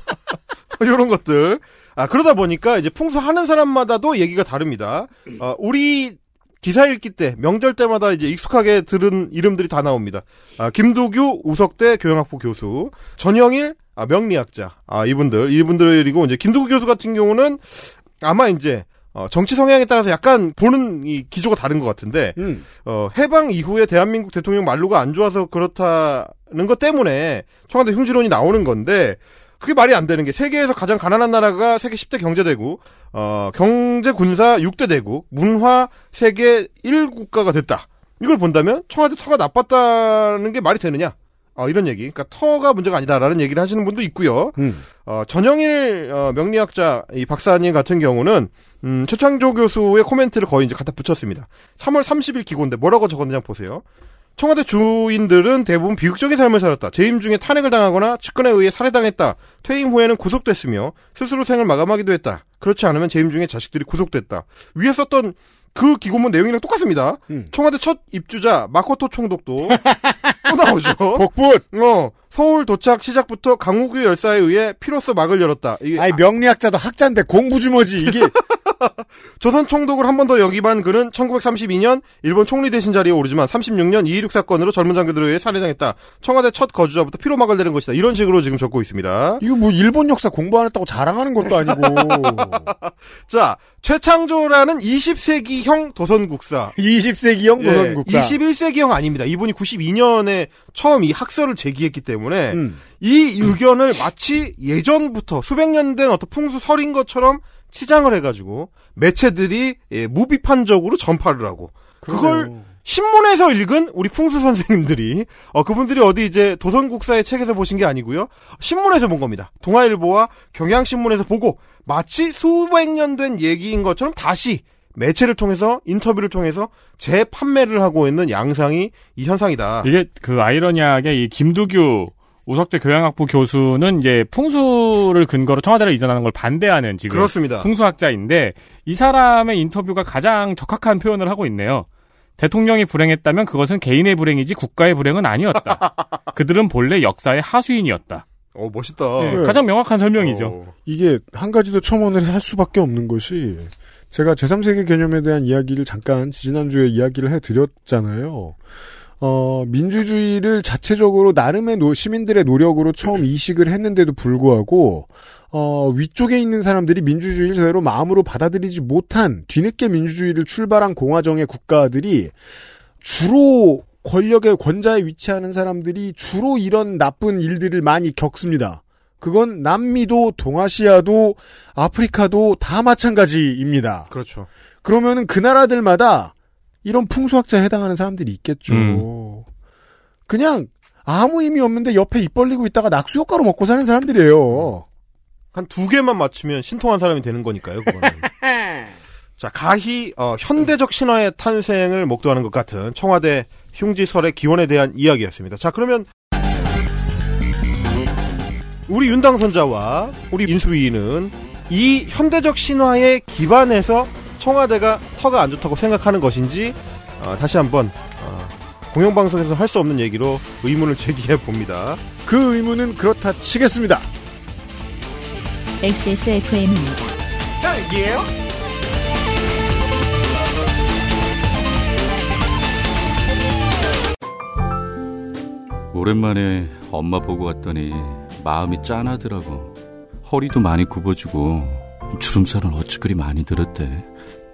이런 것들. 아, 그러다 보니까 이제 풍수하는 사람마다도 얘기가 다릅니다. 어, 우리 기사 읽기 때, 명절 때마다 이제 익숙하게 들은 이름들이 다 나옵니다. 아, 김두규 우석대 교양학부 교수, 전영일, 아, 명리학자. 아, 이분들, 이분들이고, 이제 김두규 교수 같은 경우는 아마 이제, 어, 정치 성향에 따라서 약간 보는 이 기조가 다른 것 같은데 음. 어, 해방 이후에 대한민국 대통령 말로가 안 좋아서 그렇다는 것 때문에 청와대 흉지론이 나오는 건데 그게 말이 안 되는 게 세계에서 가장 가난한 나라가 세계 10대 경제대국, 어, 경제 군사 6대 대국, 문화 세계 1국가가 됐다. 이걸 본다면 청와대 터가 나빴다는 게 말이 되느냐? 어, 이런 얘기. 그러니까 터가 문제가 아니다라는 얘기를 하시는 분도 있고요. 음. 어, 전영일 어, 명리학자 이 박사님 같은 경우는 음, 최창조 교수의 코멘트를 거의 이제 갖다 붙였습니다. 3월 30일 기고인데 뭐라고 적었느냐 보세요. 청와대 주인들은 대부분 비극적인 삶을 살았다. 재임 중에 탄핵을 당하거나 측근에 의해 살해당했다. 퇴임 후에는 구속됐으며 스스로 생을 마감하기도 했다. 그렇지 않으면 재임 중에 자식들이 구속됐다. 위에 썼던 그 기고문 내용이랑 똑같습니다. 음. 청와대 첫 입주자 마코토 총독도 또 나오죠. 복붙. 어, 서울 도착 시작부터 강우규 열사에 의해 피로써 막을 열었다. 이게 아니 명리학자도 학자인데 공부 주머지 이게 조선 총독을 한 번 더 역임한 그는 1932년 일본 총리 대신 자리에 오르지만 36년 2.16 사건으로 젊은 장교들에 의해 살해당했다. 청와대 첫 거주자부터 피로막을 내는 것이다. 이런 식으로 지금 적고 있습니다. 이거 뭐 일본 역사 공부 안 했다고 자랑하는 것도 아니고 자, 최창조라는 20세기형 도선국사. 20세기형 도선국사. 21세기형 아닙니다. 이분이 92년에 처음 이 학설을 제기했기 때문에 음. 이 의견을 마치 예전부터 수백 년 된 어떤 풍수설인 것처럼 치장을 해가지고 매체들이 예, 무비판적으로 전파를 하고 그걸 신문에서 읽은 우리 풍수 선생님들이 어 그분들이 어디 이제 도선국사의 책에서 보신 게 아니고요. 신문에서 본 겁니다. 동아일보와 경향신문에서 보고 마치 수백 년 된 얘기인 것처럼 다시 매체를 통해서 인터뷰를 통해서 재판매를 하고 있는 양상이 이 현상이다. 이게 그 아이러니하게 이 김두규 우석대 교양학부 교수는 이제 풍수를 근거로 청와대를 이전하는 걸 반대하는 지금 그렇습니다. 풍수학자인데 이 사람의 인터뷰가 가장 적합한 표현을 하고 있네요. 대통령이 불행했다면 그것은 개인의 불행이지 국가의 불행은 아니었다. 그들은 본래 역사의 하수인이었다. 어 멋있다. 네, 네. 가장 명확한 설명이죠. 이게 한 가지 더 첨언을 할 수밖에 없는 것이 제가 제3세계 개념에 대한 이야기를 잠깐 지난주에 이야기를 해드렸잖아요. 어, 민주주의를 자체적으로 나름의 노- 시민들의 노력으로 처음 이식을 했는데도 불구하고 어, 위쪽에 있는 사람들이 민주주의를 제대로 마음으로 받아들이지 못한 뒤늦게 민주주의를 출발한 공화정의 국가들이 주로 권력의 권자에 위치하는 사람들이 주로 이런 나쁜 일들을 많이 겪습니다. 그건 남미도 동아시아도 아프리카도 다 마찬가지입니다. 그렇죠. 그러면은 그 나라들마다 이런 풍수학자에 해당하는 사람들이 있겠죠. 음. 그냥 아무 의미 없는데 옆에 입 벌리고 있다가 낙수 효과로 먹고 사는 사람들이에요. 한 두 개만 맞추면 신통한 사람이 되는 거니까요. 그거는. 자 가히 어, 현대적 신화의 탄생을 목도하는 것 같은 청와대 흉지설의 기원에 대한 이야기였습니다. 자 그러면 우리 윤당선자와 우리 인수위는 이 현대적 신화에 기반해서 청와대가 터가 안 좋다고 생각하는 것인지 어, 다시 한번 어, 공영방송에서 할 수 없는 얘기로 의문을 제기해 봅니다. 그 의문은 그렇다 치겠습니다. XSFM입니다. 오랜만에 엄마 보고 왔더니 마음이 짠하더라고. 허리도 많이 굽어지고 주름살은 어찌 그리 많이 들었대.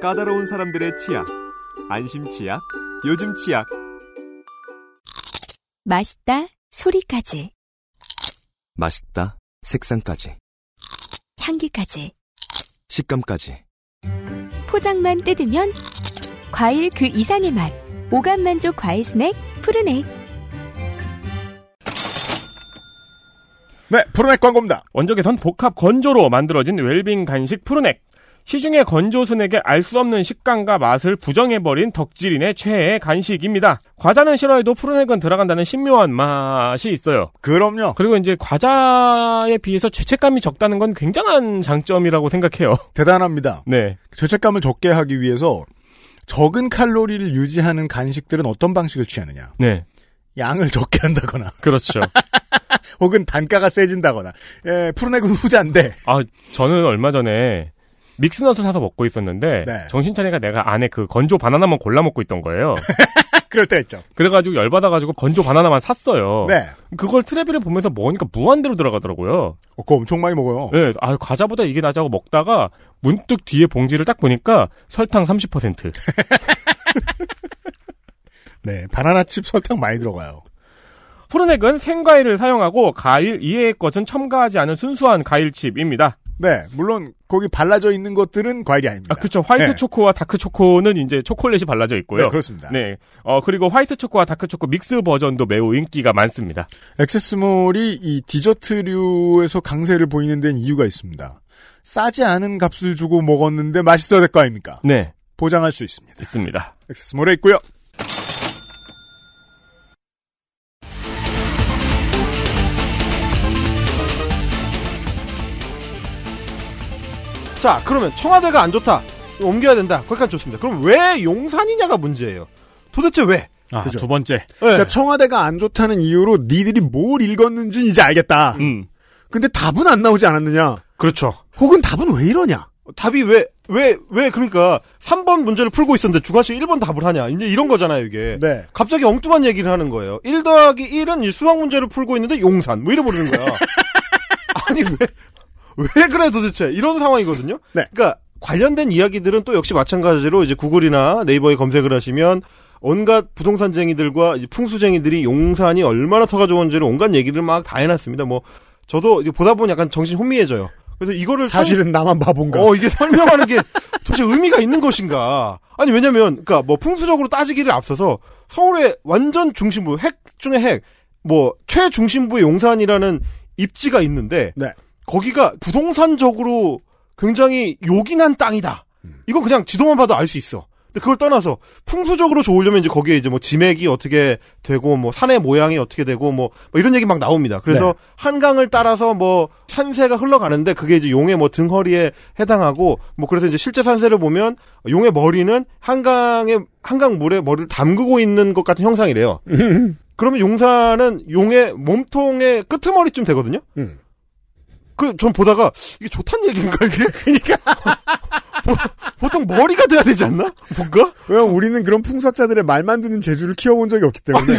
까다로운 사람들의 치약. 안심 치약. 요즘 치약. 맛있다 소리까지 맛있다. 색상까지. 향기까지 식감까지. 포장만 뜯으면 과일 그 이상의 맛 오감 만족 과일 스낵 푸르넥 네, 프로넥 광고입니다. 원적외선 복합 건조로 만들어진 웰빙 간식 푸르넥. 시중의 건조순에게 알 수 없는 식감과 맛을 부정해버린 덕질인의 최애 간식입니다. 과자는 싫어해도 푸른액은 들어간다는 신묘한 맛이 있어요. 그럼요. 그리고 이제 과자에 비해서 죄책감이 적다는 건 굉장한 장점이라고 생각해요. 대단합니다. 네. 죄책감을 적게 하기 위해서 적은 칼로리를 유지하는 간식들은 어떤 방식을 취하느냐. 네. 양을 적게 한다거나. 그렇죠. 혹은 단가가 세진다거나. 예, 푸른액은 후자인데. 아, 저는 얼마 전에 믹스넛을 사서 먹고 있었는데 네. 정신 차리가 내가 안에 그 건조 바나나만 골라 먹고 있던 거예요. 그럴 때 있죠. 그래가지고 열받아가지고 건조 바나나만 샀어요. 네. 그걸 트레비를 보면서 먹으니까 무한대로 들어가더라고요. 어, 그거 엄청 많이 먹어요. 네, 아 과자보다 이게 낫자고 먹다가 문득 뒤에 봉지를 딱 보니까 설탕 30%. 네. 바나나 칩 설탕 많이 들어가요. 푸른액은 생과일을 사용하고 과일 이외의 것은 첨가하지 않은 순수한 과일칩입니다. 네. 물론 거기 발라져 있는 것들은 과일이 아닙니다. 아, 그쵸. 화이트 네. 초코와 dark 초코는 이제 초콜릿이 발라져 있고요. 네, 그렇습니다. 네. 어, 그리고 화이트 초코와 dark 초코 믹스 버전도 매우 인기가 많습니다. 액세스몰이 이 디저트류에서 강세를 보이는 데는 이유가 있습니다. 싸지 않은 값을 주고 먹었는데 맛있어야 될 거 아닙니까? 네. 보장할 수 있습니다. 있습니다. 액세스몰에 있고요. 자, 그러면 청와대가 안 좋다. 옮겨야 된다. 거기까지 좋습니다. 그럼 왜 용산이냐가 문제예요. 도대체 왜? 아, 그죠. 두 번째. 네. 그러니까 청와대가 안 좋다는 이유로 니들이 뭘 읽었는지 이제 알겠다. 음. 근데 답은 안 나오지 않았느냐? 그렇죠. 혹은 답은 왜 이러냐? 답이 왜, 왜, 왜, 그러니까, 3번 문제를 풀고 있었는데 주관식 1번 답을 하냐. 이제 이런 거잖아요, 이게. 네. 갑자기 엉뚱한 얘기를 하는 거예요. 1 더하기 1은 이 수학 문제를 풀고 있는데 용산. 뭐 이래 버리는 거야. 아니, 왜, 왜 그래 도대체. 이런 상황이거든요. 네. 그러니까 관련된 이야기들은 또 역시 마찬가지로 이제 구글이나 네이버에 검색을 하시면 온갖 부동산쟁이들과 이제 풍수쟁이들이 용산이 얼마나 터가 좋은지를 온갖 얘기를 막 다 해놨습니다. 뭐, 저도 이제 보다 보면 약간 정신 혼미해져요. 그래서 이거를 사실은 나만 바본가? 어, 이게 설명하는 게 도대체 의미가 있는 것인가. 아니, 왜냐면, 그니까 뭐 풍수적으로 따지기를 앞서서 서울의 완전 중심부, 핵 중에 핵, 뭐, 최중심부의 용산이라는 입지가 있는데, 네. 거기가 부동산적으로 굉장히 요긴한 땅이다. 이건 그냥 지도만 봐도 알 수 있어. 근데 그걸 떠나서 풍수적으로 좋으려면 이제 거기에 이제 뭐 지맥이 어떻게 되고 뭐 산의 모양이 어떻게 되고 뭐, 뭐 이런 얘기 막 나옵니다. 그래서 네. 한강을 따라서 뭐 산세가 흘러가는데 그게 이제 용의 뭐 등허리에 해당하고 뭐 그래서 이제 실제 산세를 보면 용의 머리는 한강의 한강 물에 머리를 담그고 있는 것 같은 형상이래요. 그러면 용산은 용의 몸통의 끄트머리쯤 되거든요. 음. 그, 전 보다가, 이게 좋단 얘기인가, 이게? 그니까. 보통 머리가 돼야 되지 않나? 뭔가? 왜냐면 우리는 그런 풍수학자들의 말만 듣는 재주를 키워본 적이 없기 때문에.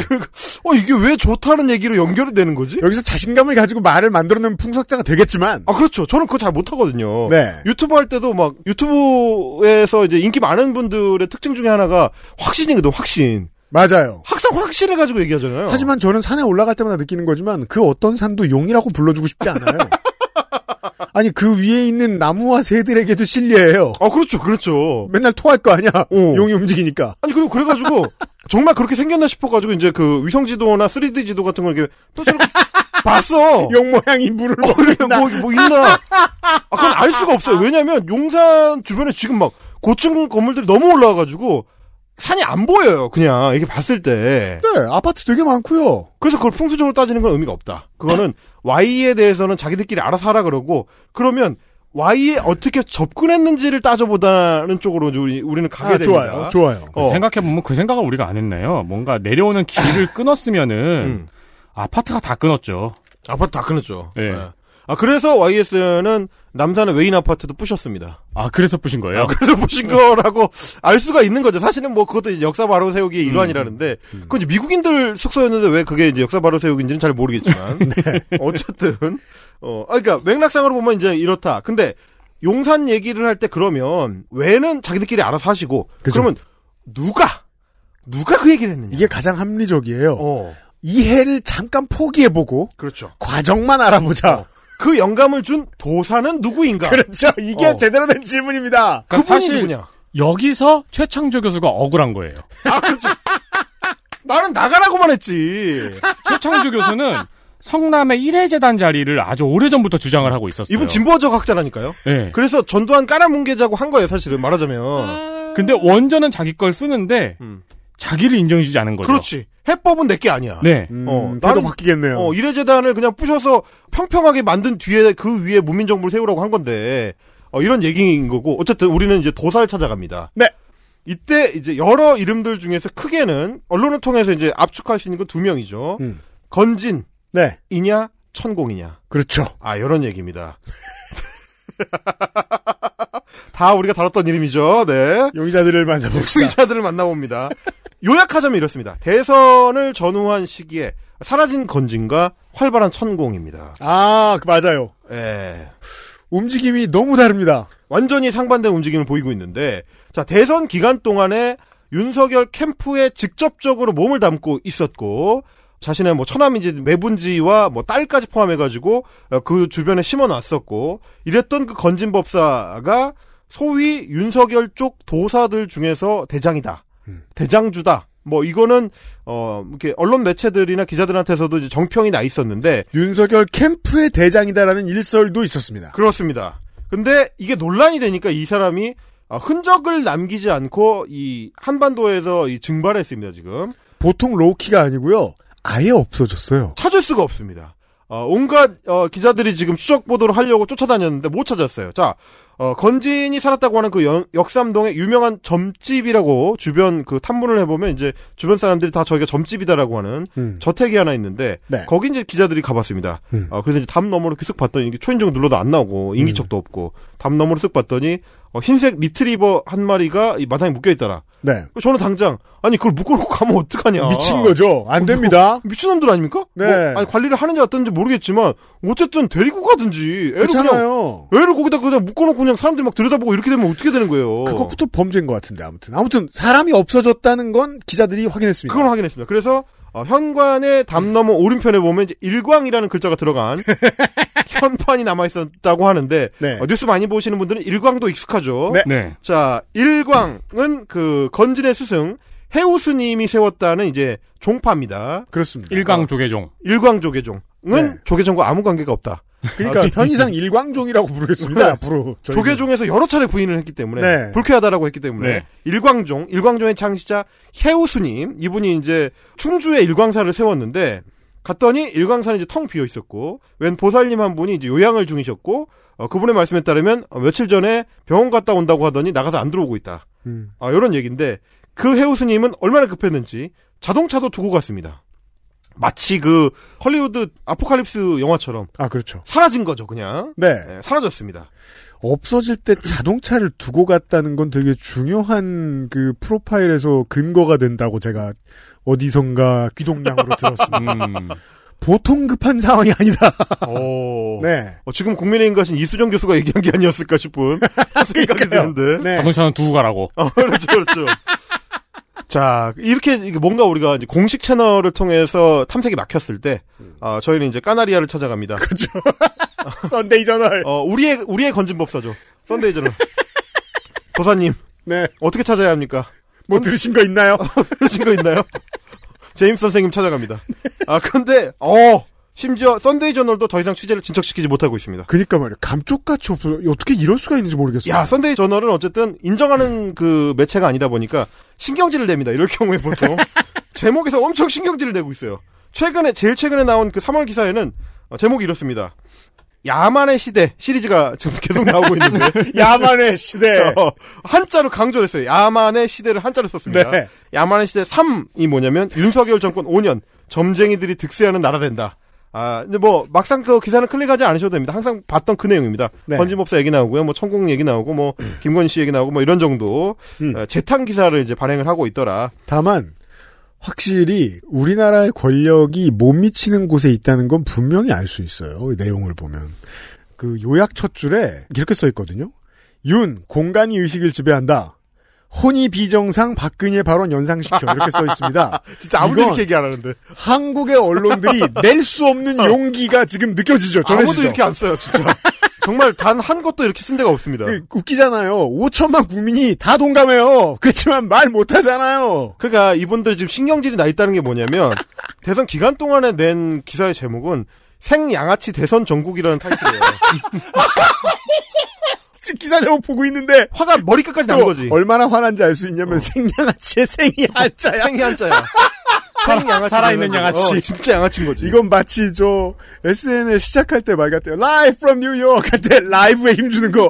어, 이게 왜 좋다는 얘기로 연결이 되는 거지? 여기서 자신감을 가지고 말을 만들어내면 풍수학자가 되겠지만. 아, 그렇죠. 저는 그거 잘 못하거든요. 네. 유튜브 할 때도 막, 유튜브에서 이제 인기 많은 분들의 특징 중에 하나가 확신이거든, 확신. 맞아요. 항상 확신을 가지고 얘기하잖아요. 하지만 저는 산에 올라갈 때마다 느끼는 거지만 그 어떤 산도 용이라고 불러주고 싶지 않아요. 아니 그 위에 있는 나무와 새들에게도 실례예요. 아, 그렇죠, 그렇죠. 맨날 토할 거 아니야. 어. 용이 움직이니까. 아니, 그리고 그래가지고, 정말 그렇게 생겼나 싶어가지고, 이제 그 위성 지도나 3D 지도 같은 걸 이렇게, 봤어. 용 모양이 물을 어, 있나. 뭐, 뭐 있나. 아, 그건 알 수가 없어요. 왜냐면 용산 주변에 지금 막 고층 건물들이 너무 올라와가지고 산이 안 보여요. 그냥 이게 봤을 때. 네, 아파트 되게 많고요. 그래서 그걸 풍수적으로 따지는 건 의미가 없다. 그거는 Y에 대해서는 자기들끼리 알아서 하라 그러고 그러면 Y에 어떻게 접근했는지를 따져보다는 쪽으로 우리, 우리는 가게 아, 됩니다. 좋아요, 좋아요. 어. 생각해보면 그 생각을 우리가 안 했네요. 뭔가 내려오는 길을 끊었으면은 음. 아파트가 다 끊었죠. 아파트 다 끊었죠. 예. 네. 아 그래서 YS는 남산의 외인 아파트도 부셨습니다. 아 그래서 부신 거예요? 아, 그래서 부신 거라고 알 수가 있는 거죠. 사실은 뭐 그것도 역사 바로 세우기의 일환이라는데 그건 이제 미국인들 숙소였는데 왜 그게 이제 역사 바로 세우기인지는 잘 모르겠지만 어쨌든 어 아, 그러니까 맥락상으로 보면 이제 이렇다. 근데 용산 얘기를 할 때 그러면 왜는 자기들끼리 알아서 하시고 그죠. 그러면 누가 누가 그 얘기를 했느냐? 이게 가장 합리적이에요. 어 이해를 잠깐 포기해보고 그렇죠. 과정만 알아보자. 어. 그 영감을 준 도사는 누구인가? 그렇죠. 이게 어. 제대로 된 질문입니다. 그분이 사실- 누구냐? 여기서 최창조 교수가 억울한 거예요. 아, 그렇지. 나는 나가라고만 했지. 최창조 교수는 성남의 1회 재단 자리를 아주 오래전부터 주장을 하고 있었어요. 이분 진보적 학자라니까요. 네. 그래서 전두환 까라뭉개자고 한 거예요, 사실은 말하자면. 근데 원전은 자기 걸 쓰는데 자기를 인정해주지 않은 거죠. 음. 그렇지. 해법은 내게 아니야. 네. 어, 태도 나는- 바뀌겠네요. 어, 이래재단을 그냥 부셔서 평평하게 만든 뒤에 그 위에 문민정부를 세우라고 한 건데, 어, 이런 얘기인 거고, 어쨌든 우리는 이제 도사를 찾아갑니다. 네. 이때 이제 여러 이름들 중에서 크게는 언론을 통해서 이제 압축할 수 있는 건 두 명이죠. 음. 건진, 네. 이냐, 천공이냐. 그렇죠. 아, 이런 얘기입니다. 다 우리가 다뤘던 이름이죠. 네. 용의자들을 만나봅시다. 용의자들을 만나봅니다. 요약하자면 이렇습니다. 대선을 전후한 시기에 사라진 건진과 활발한 천공입니다. 아, 그 맞아요. 예. 움직임이 너무 다릅니다. 완전히 상반된 움직임을 보이고 있는데, 자, 대선 기간 동안에 윤석열 캠프에 직접적으로 몸을 담고 있었고, 자신의 뭐 처남인지 매분지와 뭐 딸까지 포함해가지고, 어, 그 주변에 심어 놨었고, 이랬던 그 건진법사가 소위 윤석열 쪽 도사들 중에서 대장이다. 대장주다. 뭐 이거는 어 이렇게 언론 매체들이나 기자들한테서도 정평이 나 있었는데 윤석열 캠프의 대장이다라는 일설도 있었습니다. 그렇습니다. 근데 이게 논란이 되니까 이 사람이 어, 흔적을 남기지 않고 이 한반도에서 이 증발했습니다, 지금. 보통 로우키가 아니고요. 아예 없어졌어요. 찾을 수가 없습니다. 어, 온갖 어, 기자들이 지금 추적 보도를 하려고 쫓아다녔는데 못 찾았어요. 자, 어, 건진이 살았다고 하는 그 연- 역삼동의 유명한 점집이라고 주변 그 탐문을 해보면 이제 주변 사람들이 다 저희가 점집이다라고 하는 음. 저택이 하나 있는데 네. 거기 이제 기자들이 가봤습니다. 음. 어, 그래서 이제 담 너머로 쓱 봤더니 이게 초인종 눌러도 안 나오고 인기척도 없고 담 너머로 쓱 봤더니 어, 흰색 리트리버 한 마리가 이 마당에 묶여 있더라. 네. 저는 당장 아니 그걸 묶어놓고 가면 어떡하냐. 미친 거죠. 안 됩니다. 미친놈들 아닙니까? 네. 뭐, 아니 관리를 하는지 어떤지 모르겠지만 어쨌든 데리고 가든지 애를 그렇잖아요. 그냥 애를 거기다 그냥 묶어놓고 그냥 사람들이 막 들여다보고 이렇게 되면 어떻게 되는 거예요? 그것부터 범죄인 것 같은데 아무튼 아무튼 사람이 없어졌다는 건 기자들이 확인했습니다. 그건 확인했습니다. 그래서 어, 현관의 담 너머 오른편에 보면 일광이라는 글자가 들어간 현판이 남아 있었다고 하는데 네. 어, 뉴스 많이 보시는 분들은 일광도 익숙하죠. 네. 네. 자, 일광은 그 건진의 스승 해우스님이 세웠다는 이제 종파입니다. 그렇습니다. 일강 조계종. 일광 조계종은 네. 조계종과 아무 관계가 없다. 그러니까 편의상 일광종이라고 부르겠습니다. 네. 앞으로 저희는. 조계종에서 여러 차례 부인을 했기 때문에 네. 불쾌하다라고 했기 때문에 네. 일광종, 일광종의 창시자 해우스님 이분이 이제 충주에 일광사를 세웠는데 갔더니 일광사는 이제 텅 비어 있었고 웬 보살님 한 분이 이제 요양을 중이셨고 어, 그분의 말씀에 따르면 어, 며칠 전에 병원 갔다 온다고 하더니 나가서 안 들어오고 있다. 음. 아, 이런 얘기인데 그 해우스님은 얼마나 급했는지 자동차도 두고 갔습니다. 마치 그 헐리우드 아포칼립스 영화처럼 아 그렇죠. 사라진 거죠, 그냥. 네. 네, 사라졌습니다. 없어질 때 자동차를 두고 갔다는 건 되게 중요한 그 프로파일에서 근거가 된다고 제가 어디선가 귀동냥으로 들었습니다. 음. 보통 급한 상황이 아니다. 오. 네. 어, 지금 국민의힘 가신 이수정 교수가 얘기한 게 아니었을까 싶은 생각이 드는데. 네. 자동차는 두고 가라고. 어, 그렇죠, 그렇죠. 자, 이렇게 뭔가 우리가 이제 공식 채널을 통해서 탐색이 막혔을 때, 어, 저희는 이제 까나리아를 찾아갑니다. 썬데이 저널. 어, 우리의, 우리의 건진법사죠. 썬데이 저널. 법사님, 네. 어떻게 찾아야 합니까? 뭐 들으신 거 있나요? 그러신 거 있나요? 제임스 선생님 찾아갑니다. 아, 근데, 어, 심지어 썬데이 저널도 더 이상 취재를 진척시키지 못하고 있습니다. 그니까 말이야. 감쪽같이 없어. 어떻게 이럴 수가 있는지 모르겠어요. 야, 썬데이 저널은 어쨌든 인정하는 그 매체가 아니다 보니까 신경질을 냅니다. 이럴 경우에 보통. 제목에서 엄청 신경질을 내고 있어요. 최근에, 제일 최근에 나온 그 3월 기사에는 어, 제목이 이렇습니다. 야만의 시대 시리즈가 지금 계속 나오고 있는데. 야만의 시대. 어, 한자로 강조를 했어요. 야만의 시대를 한자로 썼습니다. 네. 야만의 시대 3이 뭐냐면 윤석열 정권 5년 점쟁이들이 득세하는 나라 된다. 아, 근데 뭐 막상 그 기사는 클릭하지 않으셔도 됩니다. 항상 봤던 그 내용입니다. 네. 건진법사 얘기 나오고요. 뭐 천공 얘기 나오고 뭐 김건희 씨 얘기 나오고 뭐 이런 정도 음. 어, 재탕 기사를 이제 발행을 하고 있더라. 다만 확실히 우리나라의 권력이 못 미치는 곳에 있다는 건 분명히 알 수 있어요. 이 내용을 보면 그 요약 첫 줄에 이렇게 써 있거든요. 윤 공간이 의식을 지배한다. 혼이 비정상 박근혜 발언 연상시켜 이렇게 써 있습니다. 진짜 아무도 이렇게 얘기 안 하는데. 한국의 언론들이 낼 수 없는 용기가 지금 느껴지죠. 아무도 전해지죠. 이렇게 안 써요, 진짜. 정말 단 한 것도 이렇게 쓴 데가 없습니다. 그, 웃기잖아요. 5천만 국민이 다 동감해요. 그렇지만 말 못하잖아요. 그러니까 이분들 지금 신경질이 나 있다는 게 뭐냐면 대선 기간 동안에 낸 기사의 제목은 생양아치 대선 전국이라는 타이틀이에요. 지금 기사 제목 보고 있는데 화가 머리끝까지 난또 거지. 얼마나 화난지 알 수 있냐면 생양아치의 생이 한자야. 생이 한자야. 생양아치 살아있는. 양아치. 어, 진짜 양아치인 거지. 이건 마치 저 SNL 시작할 때 말 같아요. Live from New York 할 때 라이브에 힘주는 거.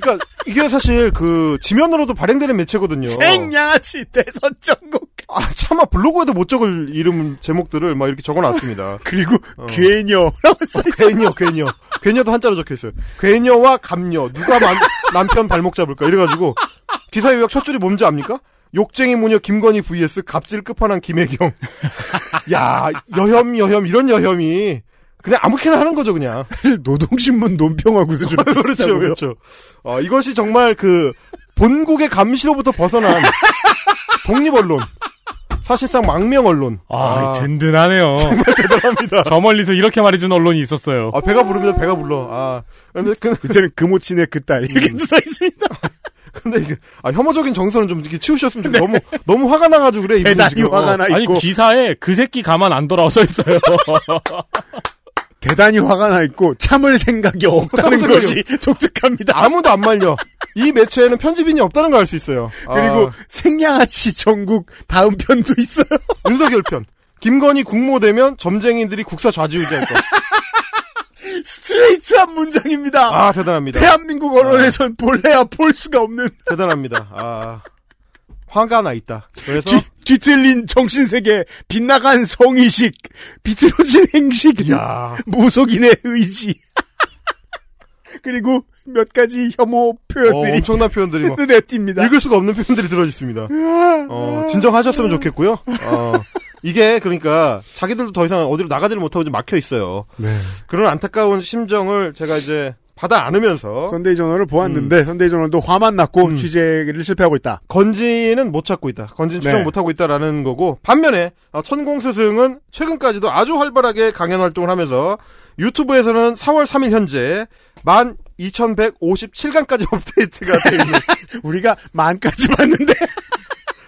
그러니까 이게 사실 그 지면으로도 발행되는 매체거든요. 생양아치 대선 전국. 아 차마 블로그에도 못 적을 이름 제목들을 막 이렇게 적어놨습니다. 그리고 어. 괴녀라고 써 있어요. 괴녀, 괴녀. 괴녀도 한자로 적혀 있어요. 괴녀와 감녀. 누가 남, 남편 발목 잡을까? 이래가지고. 기사 요약 첫 줄이 뭔지 압니까? 욕쟁이 무녀 김건희 vs 갑질 끝판왕 김혜경. 야, 여혐, 여혐, 이런 여혐이. 그냥 아무렇게나 하는 거죠, 그냥. 노동신문 논평하고도 좀 그렇죠. 그렇죠. 어, 이것이 정말 그, 본국의 감시로부터 벗어난 독립언론. 사실상 망명 언론. 아, 든든하네요. 정말 대단합니다. 저 멀리서 이렇게 말해준 언론이 있었어요. 아, 배가 부릅니다, 배가 불러. 아. 근데 그, 그때는 금오친의 그 딸 이렇게 음. 써 있습니다. 근데 이게 아, 혐오적인 정서는 좀 이렇게 치우셨으면 좋겠어요. 너무 너무 화가 나가지고 그래. 대단히 지금. 화가 어. 나 아니 있고 기사에 그 새끼 가만 안 돌아와 써 있어요. 대단히 화가 나 있고 참을 생각이 없다는 것이 독특합니다. 아무도 안 말려. 이 매체에는 편집인이 없다는 걸 알 수 있어요. 그리고 아, 생양아치 전국 다음 편도 있어요. 윤석열 편. 김건희 국모되면 점쟁이들이 국사 좌지우지할 것. 스트레이트한 문장입니다. 아 대단합니다. 대한민국 언론에선 볼래야 볼 수가 없는 대단합니다. 아 화가 나 있다. 그래서 뒤, 뒤틀린 정신세계, 빗나간 성의식, 비틀어진 행식, 야 무속인의 의지. 그리고 몇 가지 혐오 어, 표현들이 엄청난 표현들이 막 눈에 띕니다. 읽을 수가 없는 표현들이 들어 있습니다. 어, 진정하셨으면 좋겠고요. 어, 이게 그러니까 자기들도 더 이상 어디로 나가지를 못하고 이제 막혀 있어요. 네. 그런 안타까운 심정을 제가 이제 받아 안으면서 선데이 저널을 보았는데 선데이 저널도 화만 났고 음. 취재를 실패하고 있다. 건진은 못 찾고 있다. 건진 추정 네. 못 하고 있다라는 거고 반면에 어, 천공 스승은 최근까지도 아주 활발하게 강연 활동을 하면서 유튜브에서는 4월 3일 현재 만 2157강까지 업데이트가 돼 있는 우리가 만까지 봤는데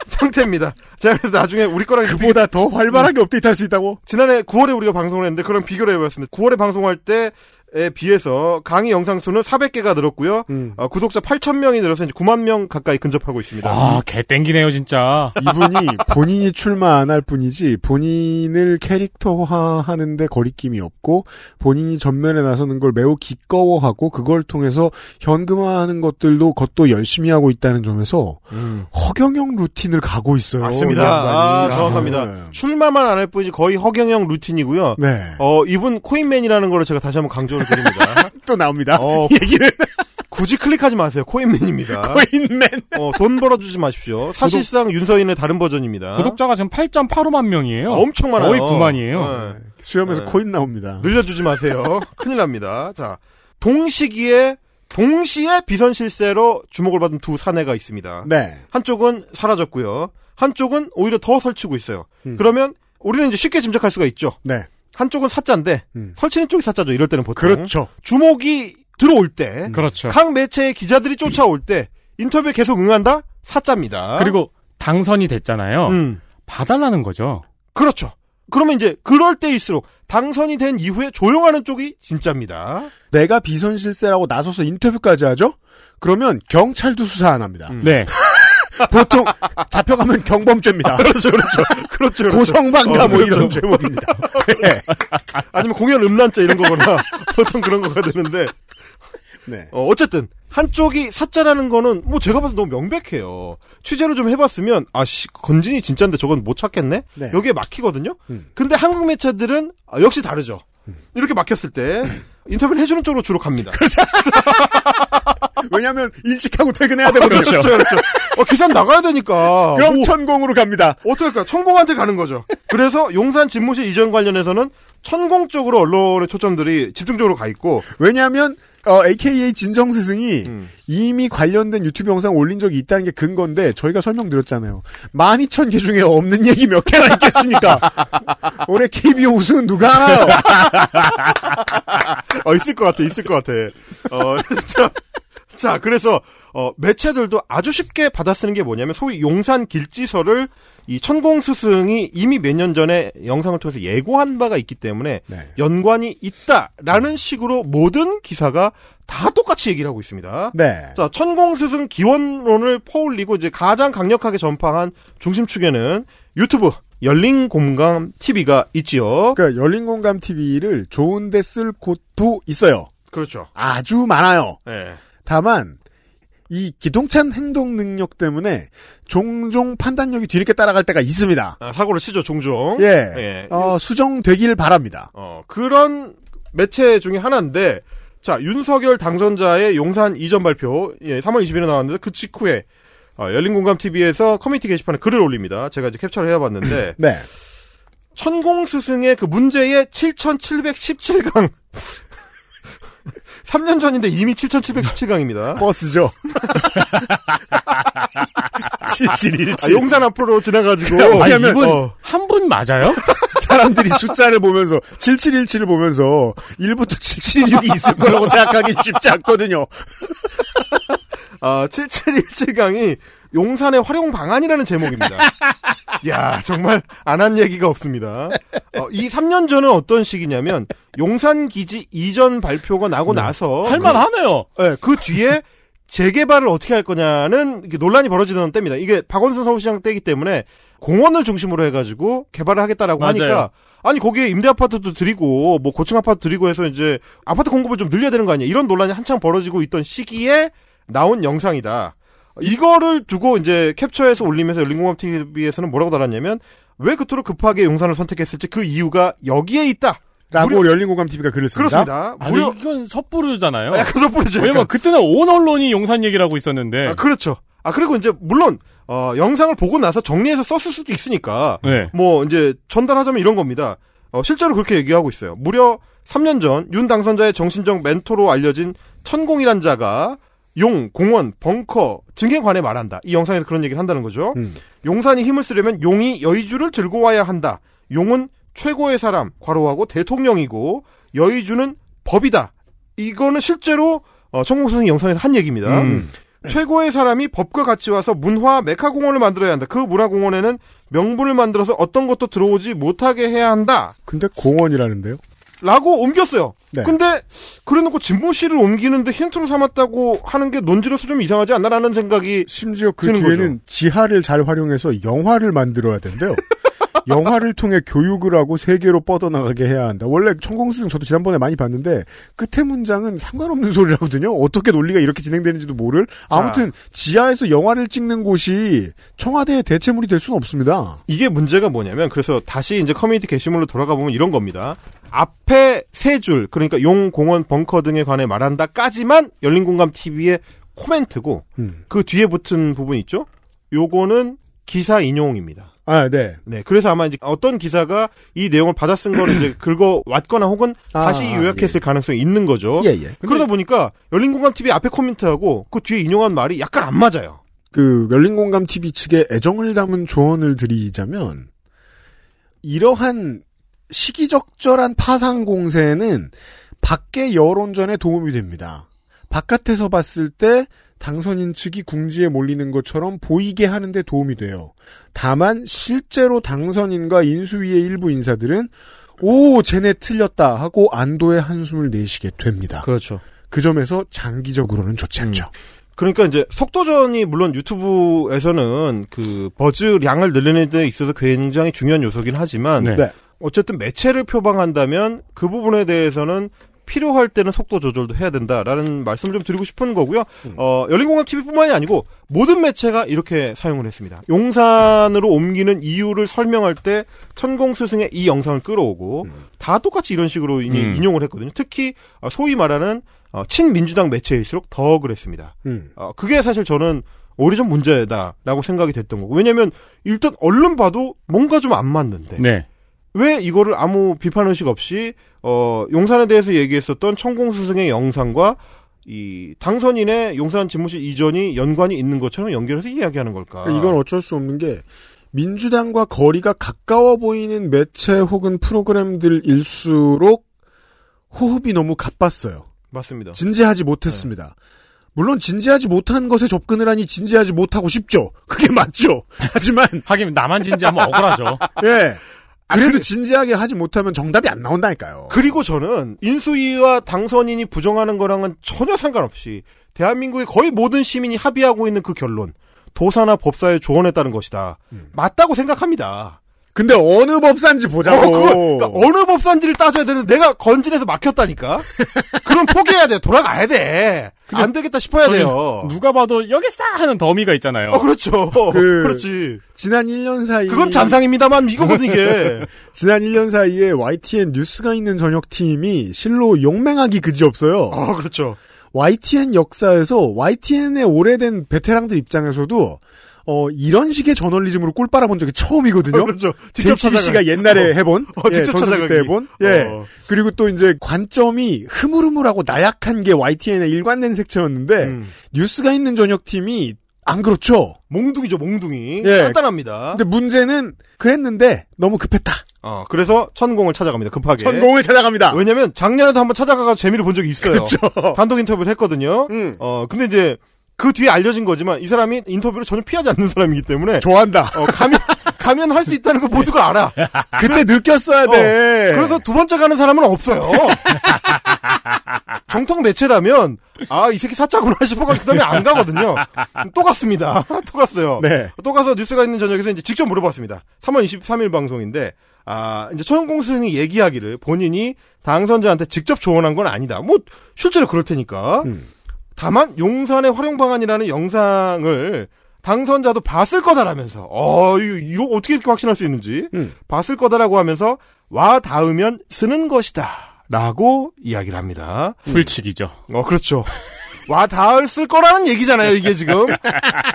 상태입니다. 제가 그래서 나중에 우리 거랑 그보다 더 활발하게 업데이트할 수 있다고? 지난해 9월에 우리가 방송을 했는데 그런 비교를 해봤습니다. 9월에 방송할 때 에 비해서 강의 영상 수는 400개가 늘었고요. 음. 어, 구독자 8,000명이 늘어서 이제 9만 명 가까이 근접하고 있습니다. 아, 개 땡기네요, 진짜. 이분이 본인이 출마 안 할 뿐이지 본인을 캐릭터화하는데 거리낌이 없고 본인이 전면에 나서는 걸 매우 기꺼워하고 그걸 통해서 현금화하는 것들도 것도 열심히 하고 있다는 점에서 음. 허경영 루틴을 가고 있어요. 맞습니다. 아, 정확합니다. 네. 출마만 안 할 뿐이지 거의 허경영 루틴이고요. 네. 어, 이분 코인맨이라는 거를 제가 다시 한번 강조 를 드립니다. 또 나옵니다. 어, 얘기를 굳이 클릭하지 마세요. 코인맨입니다. 코인맨. 어, 돈 벌어주지 마십시오. 사실상 윤서인의 다른 버전입니다. 구독자가 지금 8.85만 명이에요. 엄청 많아요. 거의 9만이에요. 네. 수염에서 네. 코인 나옵니다. 늘려주지 마세요. 큰일 납니다. 자, 동시기에 동시에 비선 실세로 주목을 받은 두 사내가 있습니다. 네. 한쪽은 사라졌고요. 한쪽은 오히려 더 설치고 있어요. 음. 그러면 우리는 이제 쉽게 짐작할 수가 있죠. 네. 한쪽은 사자인데 음. 설치는 쪽이 사자죠. 이럴 때는 보통 그렇죠. 주목이 들어올 때, 그렇죠. 각 매체의 기자들이 쫓아올 때 인터뷰에 계속 응한다 사자입니다. 그리고 당선이 됐잖아요. 음, 봐달라는 거죠. 그렇죠. 그러면 이제 그럴 때일수록 당선이 된 이후에 조용하는 쪽이 진짜입니다. 내가 비선 실세라고 나서서 인터뷰까지 하죠? 그러면 경찰도 수사 안 합니다. 음. 네. 보통 잡혀가면 경범죄입니다. 그렇죠, 그렇죠, 그렇죠. 그렇죠. 고성방가 어, 뭐 그렇죠. 이런 제목입니다. 네. 아니면 공연 음란죄 이런 거거나 보통 그런 거가 되는데 네. 어, 어쨌든 한쪽이 사자라는 거는 뭐 제가 봐서 너무 명백해요. 취재를 좀 해봤으면 아씨 건진이 진짜인데 저건 못 찾겠네. 네. 여기에 막히거든요. 음. 그런데 한국 매체들은 아, 역시 다르죠. 이렇게 막혔을 때 인터뷰를 해주는 쪽으로 주로 갑니다. 왜냐하면 일찍 하고 퇴근해야 되거든요. 그렇죠, 그렇죠. 어, 기사 나가야 되니까. 그럼 뭐, 천공으로 갑니다. 어떨까? 청공한테 가는 거죠. 그래서 용산 집무실 이전 관련해서는 천공 쪽으로 언론의 초점들이 집중적으로 가 있고 왜냐하면 어, AKA 진정 스승이 음. 이미 관련된 유튜브 영상 올린 적이 있다는 게 근건데 저희가 설명드렸잖아요. 12,000개 중에 없는 얘기 몇 개나 있겠습니까? 올해 KBO 우승은 누가 하나요? 어, 있을 것 같아, 있을 것 같아. 어, 자, 자, 그래서, 어, 매체들도 아주 쉽게 받아쓰는 게 뭐냐면, 소위 용산 길지설을 이 천공 스승이 이미 몇 년 전에 영상을 통해서 예고한 바가 있기 때문에 네. 연관이 있다라는 식으로 모든 기사가 다 똑같이 얘기를 하고 있습니다. 네. 자, 천공 스승 기원론을 퍼올리고 이제 가장 강력하게 전파한 중심축에는 유튜브 열린 공감 TV가 있지요. 그러니까 열린 공감 TV를 좋은데 쓸 곳도 있어요. 그렇죠. 아주 많아요. 네. 다만 이 기동찬 행동 능력 때문에 종종 판단력이 뒤늦게 따라갈 때가 있습니다. 아, 사고를 치죠, 종종. 예. 예. 어, 수정되길 바랍니다. 어, 그런 매체 중에 하나인데, 자, 윤석열 당선자의 용산 이전 발표, 예, 3월 20일에 나왔는데, 그 직후에, 어, 열린공감TV에서 커뮤니티 게시판에 글을 올립니다. 제가 이제 캡처를 해봤는데, 네. 천공 스승의 그 문제의 7717강. 3년 전인데 이미 7717강입니다. 버스죠. 7717. 아, 용산 앞으로 지나가지고. 왜냐면, 이분 어. 한분 맞아요? 사람들이 숫자를 보면서 7717을 보면서 1부터 776이 있을 거라고 생각하기 쉽지 않거든요. 아, 7717강이 용산의 활용 방안이라는 제목입니다. 야 정말 안 한 얘기가 없습니다. 어, 이 3년 전은 어떤 시기냐면 용산 기지 이전 발표가 나고 나서 할만하네요. 그, 네, 그 뒤에 재개발을 어떻게 할 거냐는 논란이 벌어지던 때입니다. 이게 박원순 서울시장 때이기 때문에 공원을 중심으로 해가지고 개발을 하겠다라고 맞아요. 하니까 아니 거기에 임대 아파트도 드리고 뭐 고층 아파트 드리고 해서 이제 아파트 공급을 좀 늘려야 되는 거 아니야? 이런 논란이 한창 벌어지고 있던 시기에 나온 영상이다. 이거를 두고 이제 캡처해서 올리면서 열린공감 TV에서는 뭐라고 달았냐면 왜 그토록 급하게 용산을 선택했을지 그 이유가 여기에 있다. 라고 무려- 열린공감 TV가 글을 씁니다. 그렇습니다. 아니, 무려 이건 섣부르잖아요. 아, 약간 섣부르죠. 왜냐면. 그때는 온 언론이 용산 얘기를 하고 있었는데. 아, 그렇죠. 아 그리고 이제 물론 어, 영상을 보고 나서 정리해서 썼을 수도 있으니까 네. 뭐 이제 전달하자면 이런 겁니다. 어, 실제로 그렇게 얘기하고 있어요. 무려 3년 전 윤 당선자의 정신적 멘토로 알려진 천공이란 자가 용, 공원, 벙커 등에 관해 말한다. 이 영상에서 그런 얘기를 한다는 거죠. 음. 용산이 힘을 쓰려면 용이 여의주를 들고 와야 한다. 용은 최고의 사람, 괄호하고 대통령이고 여의주는 법이다. 이거는 실제로 어, 천공 선생이 영상에서 한 얘기입니다. 음. 최고의 사람이 법과 같이 와서 문화 메카공원을 만들어야 한다. 그 문화공원에는 명분을 만들어서 어떤 것도 들어오지 못하게 해야 한다. 근데 공원이라는데요? 라고 옮겼어요. 네. 근데 그래놓고 진보씨를 옮기는데 힌트로 삼았다고 하는 게 논지로서 좀 이상하지 않나라는 생각이 심지어 그 뒤에는 지하를 잘 활용해서 영화를 만들어야 된대요. 영화를 통해 교육을 하고 세계로 뻗어나가게 해야 한다. 원래 천공스승 저도 지난번에 많이 봤는데 끝에 문장은 상관없는 소리라거든요. 어떻게 논리가 이렇게 진행되는지도 모를. 아무튼 지하에서 영화를 찍는 곳이 청와대의 대체물이 될 수는 없습니다. 이게 문제가 뭐냐면 그래서 다시 이제 커뮤니티 게시물로 돌아가 보면 이런 겁니다. 앞에 세 줄 그러니까 용, 공원, 벙커 등에 관해 말한다까지만 열린 공감 TV의 코멘트고 음. 그 뒤에 붙은 부분 있죠? 요거는 기사 인용입니다. 아, 네. 네, 그래서 아마 이제 어떤 기사가 이 내용을 받아 쓴 거를 이제 긁어 왔거나 혹은 아, 다시 요약했을 가능성이 있는 거죠. 예, 예. 그러다 보니까 열린공감 TV 앞에 코멘트하고 그 뒤에 인용한 말이 약간 안 맞아요. 그 열린공감 TV 측에 애정을 담은 조언을 드리자면 이러한 시기적절한 파상 공세는 밖의 여론전에 도움이 됩니다. 바깥에서 봤을 때 당선인 측이 궁지에 몰리는 것처럼 보이게 하는데 도움이 돼요. 다만 실제로 당선인과 인수위의 일부 인사들은 오 쟤네 틀렸다 하고 안도의 한숨을 내쉬게 됩니다. 그렇죠. 그 점에서 장기적으로는 좋지 않죠. 그러니까 이제 속도전이 물론 유튜브에서는 그 버즈량을 늘리는 데 있어서 굉장히 중요한 요소긴 하지만 네. 네. 어쨌든 매체를 표방한다면 그 부분에 대해서는 필요할 때는 속도 조절도 해야 된다라는 말씀을 좀 드리고 싶은 거고요. 어, 열린공감 TV뿐만이 아니고 모든 매체가 이렇게 사용을 했습니다. 용산으로 옮기는 이유를 설명할 때 천공 스승의 이 영상을 끌어오고 다 똑같이 이런 식으로 인- 음. 인용을 했거든요. 특히 어, 소위 말하는 어, 친민주당 매체일수록 더 그랬습니다. 음. 어, 그게 사실 저는 좀 문제다라고 생각이 됐던 거고 왜냐하면 일단 얼른 봐도 뭔가 좀 안 맞는데 네. 왜 이거를 아무 비판 의식 없이 어 용산에 대해서 얘기했었던 천공 스승의 영상과 이 당선인의 용산 집무실 이전이 연관이 있는 것처럼 연결해서 이야기하는 걸까? 그러니까 이건 어쩔 수 없는 게 민주당과 거리가 가까워 보이는 매체 혹은 프로그램들일수록 호흡이 너무 가빴어요. 맞습니다. 진지하지 못했습니다. 물론 진지하지 못한 것에 접근을 하니 진지하지 못하고 싶죠. 그게 맞죠. 하지만 하긴 나만 진지하면 억울하죠. 예. 그래도 진지하게 하지 못하면 정답이 안 나온다니까요. 그리고 저는 인수위와 당선인이 부정하는 거랑은 전혀 상관없이 대한민국의 거의 모든 시민이 합의하고 있는 그 결론 도사나 법사의 조언에 따른 것이다. 맞다고 생각합니다. 근데 어느 법사인지 보자고. 어, 그러니까 어느 법사인지를 따져야 되는데 내가 건진해서 막혔다니까. 그럼 포기해야 돼. 돌아가야 돼. 안 되겠다 싶어야 돼요. 누가 봐도 여기 싸 하는 더미가 있잖아요. 어, 그렇죠. 그- 그렇지. 지난 1년 사이 그건 잔상입니다만 이거거든 이게. 지난 1년 사이에 YTN 뉴스가 있는 저녁 팀이 실로 용맹하기 그지없어요. 아, 그렇죠. YTN 역사에서 YTN의 오래된 베테랑들 입장에서도 어, 이런 식의 저널리즘으로 꿀 빨아본 적이 처음이거든요. 어, 그렇죠. 직접 JTBC가 찾아가- 옛날에 어. 해본, 어, 직접 전성기 찾아가기. 때 해본, 예. 어. 그리고 또 이제 관점이 흐물흐물하고 나약한 게 YTN의 일관된 색채였는데 음. 뉴스가 있는 저녁 팀이 안 그렇죠. 몽둥이죠, 몽둥이. 예. 간단합니다. 근데 문제는 그랬는데 너무 급했다. 어, 그래서 천공을 찾아갑니다. 급하게. 천공을 찾아갑니다. 왜냐면 작년에도 한번 찾아가서 재미를 본 적이 있어요. 그렇죠. 단독 인터뷰를 했거든요. 음. 어, 근데 이제 그 뒤에 알려진 거지만 이 사람이 인터뷰를 전혀 피하지 않는 사람이기 때문에 좋아한다. 어, 가면 가면 할 수 있다는 거 모두가 알아. 그때 느꼈어야 돼. 어, 그래서 두 번째 가는 사람은 없어요. 정통 매체라면 아 이 새끼 사짜구나 싶어가지고 그다음에 안 가거든요. 또 갔습니다. 또 갔어요. 네. 또 가서 뉴스가 있는 저녁에서 이제 직접 물어봤습니다. 3월 23일 방송인데 아 이제 천공승이 얘기하기를 본인이 당선자한테 직접 조언한 건 아니다. 뭐 실제로 그럴 테니까. 음. 다만 용산의 활용 방안이라는 영상을 당선자도 봤을 거다라면서 어 이거, 이거 어떻게 이렇게 확신할 수 있는지 음. 봤을 거다라고 하면서 와 닿으면 쓰는 것이다라고 이야기를 합니다. 풀칙이죠. 어 그렇죠. 와 닿았을 거라는 얘기잖아요 이게 지금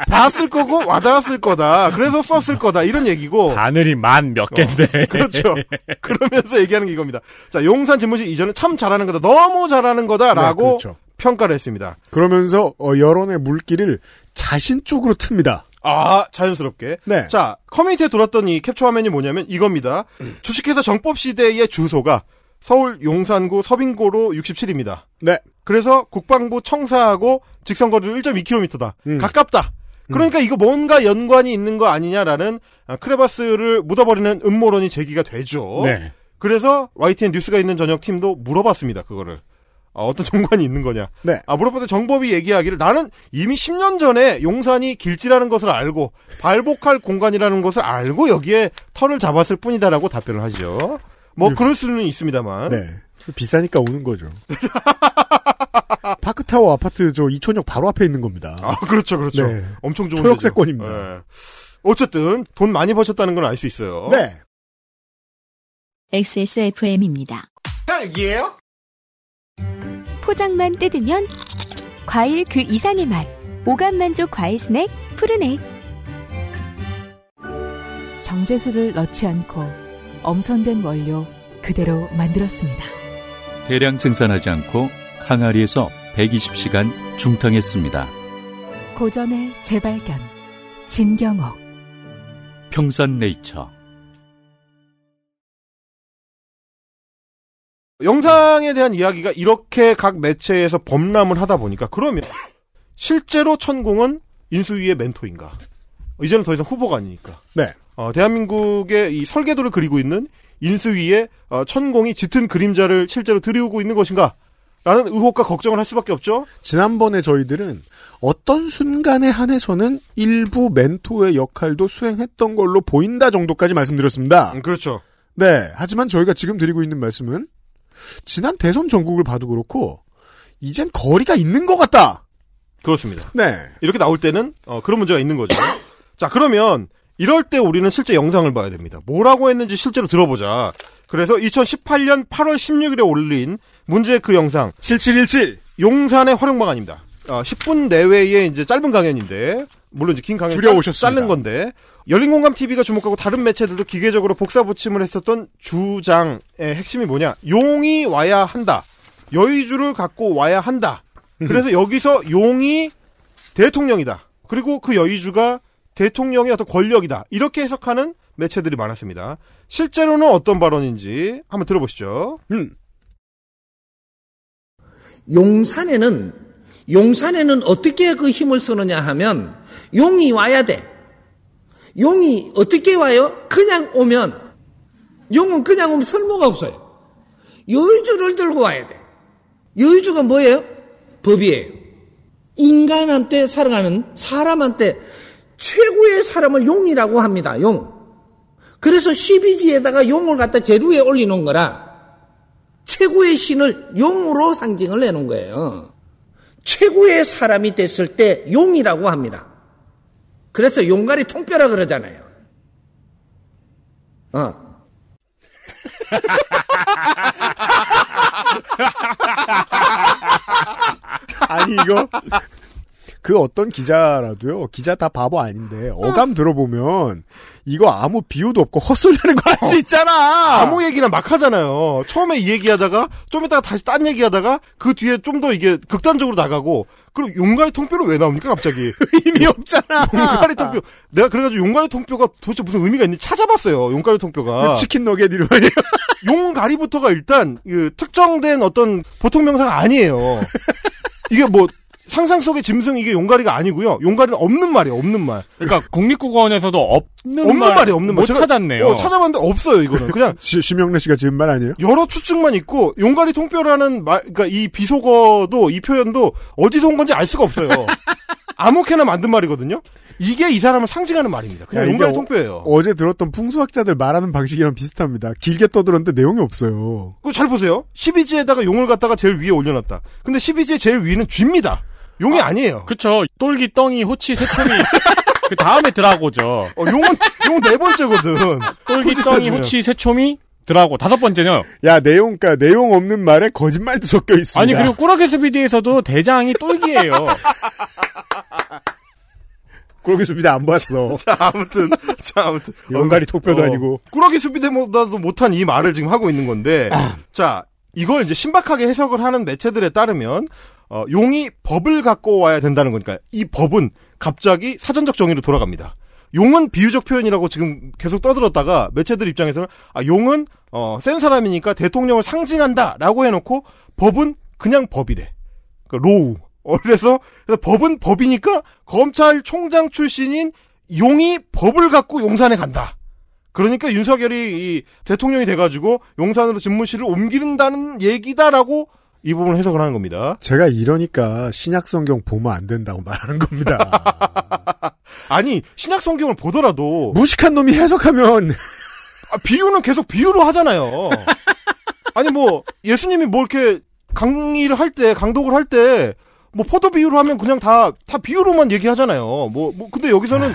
봤을 거고 와 닿았을 거다 그래서 썼을 거다 이런 얘기고 바늘이 만 몇 개인데. 그렇죠. 그러면서 얘기하는 게 이겁니다. 자 용산 집무실 이전은 참 잘하는 거다 너무 잘하는 거다 라고 네, 그렇죠. 평가를 했습니다. 그러면서 어, 여론의 물기를 자신 쪽으로 틉니다. 아, 자연스럽게. 네. 자, 커뮤니티에 돌았던 이 캡처 화면이 뭐냐면 이겁니다. 주식회사 정법 시대의 주소가 서울 용산구 서빙고로 67입니다. 네. 그래서 국방부 청사하고 직선 거리로 1.2km다. 음. 가깝다. 그러니까 이거 뭔가 연관이 있는 거 아니냐라는 아, 크레바스를 묻어버리는 음모론이 제기가 되죠. 네. 그래서 YTN 뉴스가 있는 저녁 팀도 물어봤습니다. 그거를. 아, 어떤 정관이 있는 거냐. 네. 아, 물어봤더니 정법이 얘기하기를 나는 이미 10년 전에 용산이 길지라는 것을 알고 발복할 공간이라는 것을 알고 여기에 털을 잡았을 뿐이다라고 답변을 하죠. 뭐 그럴 수는 있습니다만. 네. 비싸니까 오는 거죠. 파크타워 아파트 저 이촌역 바로 앞에 있는 겁니다. 아, 그렇죠, 그렇죠. 네. 엄청 좋은 초역세권입니다. 네. 어쨌든 돈 많이 버셨다는 건 알 수 있어요. 네. XSFM입니다. 딸기예요? 포장만 뜯으면 과일 그 이상의 맛. 오감 만족 과일 스낵 푸르넥. 정제수를 넣지 않고 엄선된 원료 그대로 만들었습니다. 대량 생산하지 않고 항아리에서 120시간 중탕했습니다. 고전의 재발견. 진경옥. 평산네이처. 영상에 대한 이야기가 이렇게 각 매체에서 범람을 하다 보니까 그러면 실제로 천공은 인수위의 멘토인가? 이제는 더 이상 후보가 아니니까. 네. 어, 대한민국의 이 설계도를 그리고 있는 인수위의 어, 천공이 짙은 그림자를 실제로 들이우고 있는 것인가? 라는 의혹과 걱정을 할 수밖에 없죠. 지난번에 저희들은 어떤 순간에 한해서는 일부 멘토의 역할도 수행했던 걸로 보인다 정도까지 말씀드렸습니다. 음, 그렇죠. 네. 하지만 저희가 지금 드리고 있는 말씀은 지난 대선 전국을 봐도 그렇고 이젠 거리가 있는 것 같다. 그렇습니다. 네. 이렇게 나올 때는 어, 그런 문제가 있는 거죠. 자, 그러면 이럴 때 우리는 실제 영상을 봐야 됩니다. 뭐라고 했는지 실제로 들어보자. 그래서 2018년 8월 16일에 올린 문제의 그 영상 7717 용산의 활용 방안입니다. 어, 10분 내외의 이제 짧은 강연인데 물론 이제 긴 강의 줄여오셨습니다. 자른 건데 열린공감 TV가 주목하고 다른 매체들도 기계적으로 복사 붙임을 했었던 주장의 핵심이 뭐냐? 용이 와야 한다. 여의주를 갖고 와야 한다. 그래서 여기서 용이 대통령이다. 그리고 그 여의주가 대통령의 어떤 권력이다. 이렇게 해석하는 매체들이 많았습니다. 실제로는 어떤 발언인지 한번 들어보시죠. 용산에는 용산에는 어떻게 그 힘을 쓰느냐 하면 용이 와야 돼. 용이 어떻게 와요? 그냥 오면 용은 그냥 오면 쓸모가 없어요. 여의주를 들고 와야 돼. 여의주가 뭐예요? 법이에요. 인간한테 살아가면 사람한테 최고의 사람을 용이라고 합니다. 용. 그래서 12지에다가 용을 갖다 위에 올리는 거라 최고의 신을 용으로 상징을 내놓은 거예요. 최고의 사람이 됐을 때 용이라고 합니다. 그래서 용가리 통뼈라 그러잖아요. 어. 아니 이거 그 어떤 기자라도요. 기자 다 바보 아닌데 어감 들어보면 이거 아무 비유도 없고 헛소리하는 거 알 수 있잖아. 아무 얘기나 막 하잖아요. 처음에 이 얘기하다가 좀 이따가 다시 딴 얘기하다가 그 뒤에 좀 더 이게 극단적으로 나가고 그리고 용가리 통뼈는 왜 나옵니까 갑자기? 의미 없잖아. 용가리 통뼈. 내가 그래가지고 용가리 통뼈가 도대체 무슨 의미가 있는지 찾아봤어요. 용가리 통뼈가. 그 치킨 너겟 이름 아니에요? 용가리부터가 일단 그 특정된 어떤 보통 명사가 아니에요. 이게 뭐 상상 속의 짐승 이게 용가리가 아니고요. 용가리는 없는 말이에요. 없는 말. 그러니까 국립국어원에서도 없는, 없는 말, 말이 없는 말. 못 제가, 찾았네요. 어, 찾아봤는데 없어요. 이거는 그냥 시, 심영래 씨가 지은 말 아니에요? 여러 추측만 있고 용가리 통뼈라는 말, 그러니까 이 비속어도 이 표현도 어디서 온 건지 알 수가 없어요. 아무렇게나 만든 말이거든요. 이게 이 사람을 상징하는 말입니다. 그냥 용가리 어- 통뼈예요. 어 제 들었던 풍수학자들 말하는 방식이랑 비슷합니다. 길게 떠들었는데 내용이 없어요. 그거 잘 보세요. 12지에다가 용을 갖다가 제일 위에 올려놨다. 근데 12지의 제일 위는 쥐입니다. 용이 아, 니에요 그쵸. 똘기, 떵이, 호치, 새초미. 그 다음에 드라고죠. 어, 용은 용 네 번째거든. 똘기, 떵이. 호치, 새초미, 드라고. 다섯 번째요. 야 내용 그러니까 내용 없는 말에 거짓말도 섞여 있습니다. 아니 그리고 꾸러기 스비디에서도 대장이 똘기예요. 그러기 수비대 안 봤어. 자 아무튼 자 아무튼 용가리 톡뼈도 어, 아니고. 꾸러기 수비대보다도 못한 이 말을 지금 하고 있는 건데 자 이걸 이제 신박하게 해석을 하는 매체들에 따르면 어, 용이 법을 갖고 와야 된다는 거니까 이 법은 갑자기 사전적 정의로 돌아갑니다. 용은 비유적 표현이라고 지금 계속 떠들었다가 매체들 입장에서는 아 용은 어, 센 사람이니까 대통령을 상징한다라고 해놓고 법은 그냥 법이래. 그 law. 어, 그래서, 그래서 법은 법이니까 검찰총장 출신인 용이 법을 갖고 용산에 간다. 그러니까 윤석열이 이 대통령이 돼가지고 용산으로 집무실을 옮기는다는 얘기다라고 이 부분을 해석을 하는 겁니다. 제가 이러니까 신약 성경 보면 안 된다고 말하는 겁니다. 아니 신약 성경을 보더라도 무식한 놈이 해석하면 아, 비유는 계속 비유로 하잖아요. 아니 뭐 예수님이 뭐 이렇게 강의를 할 때 강독을 할 때 뭐 포도 비유로 하면 그냥 다 다 비유로만 얘기하잖아요. 뭐뭐 근데 여기서는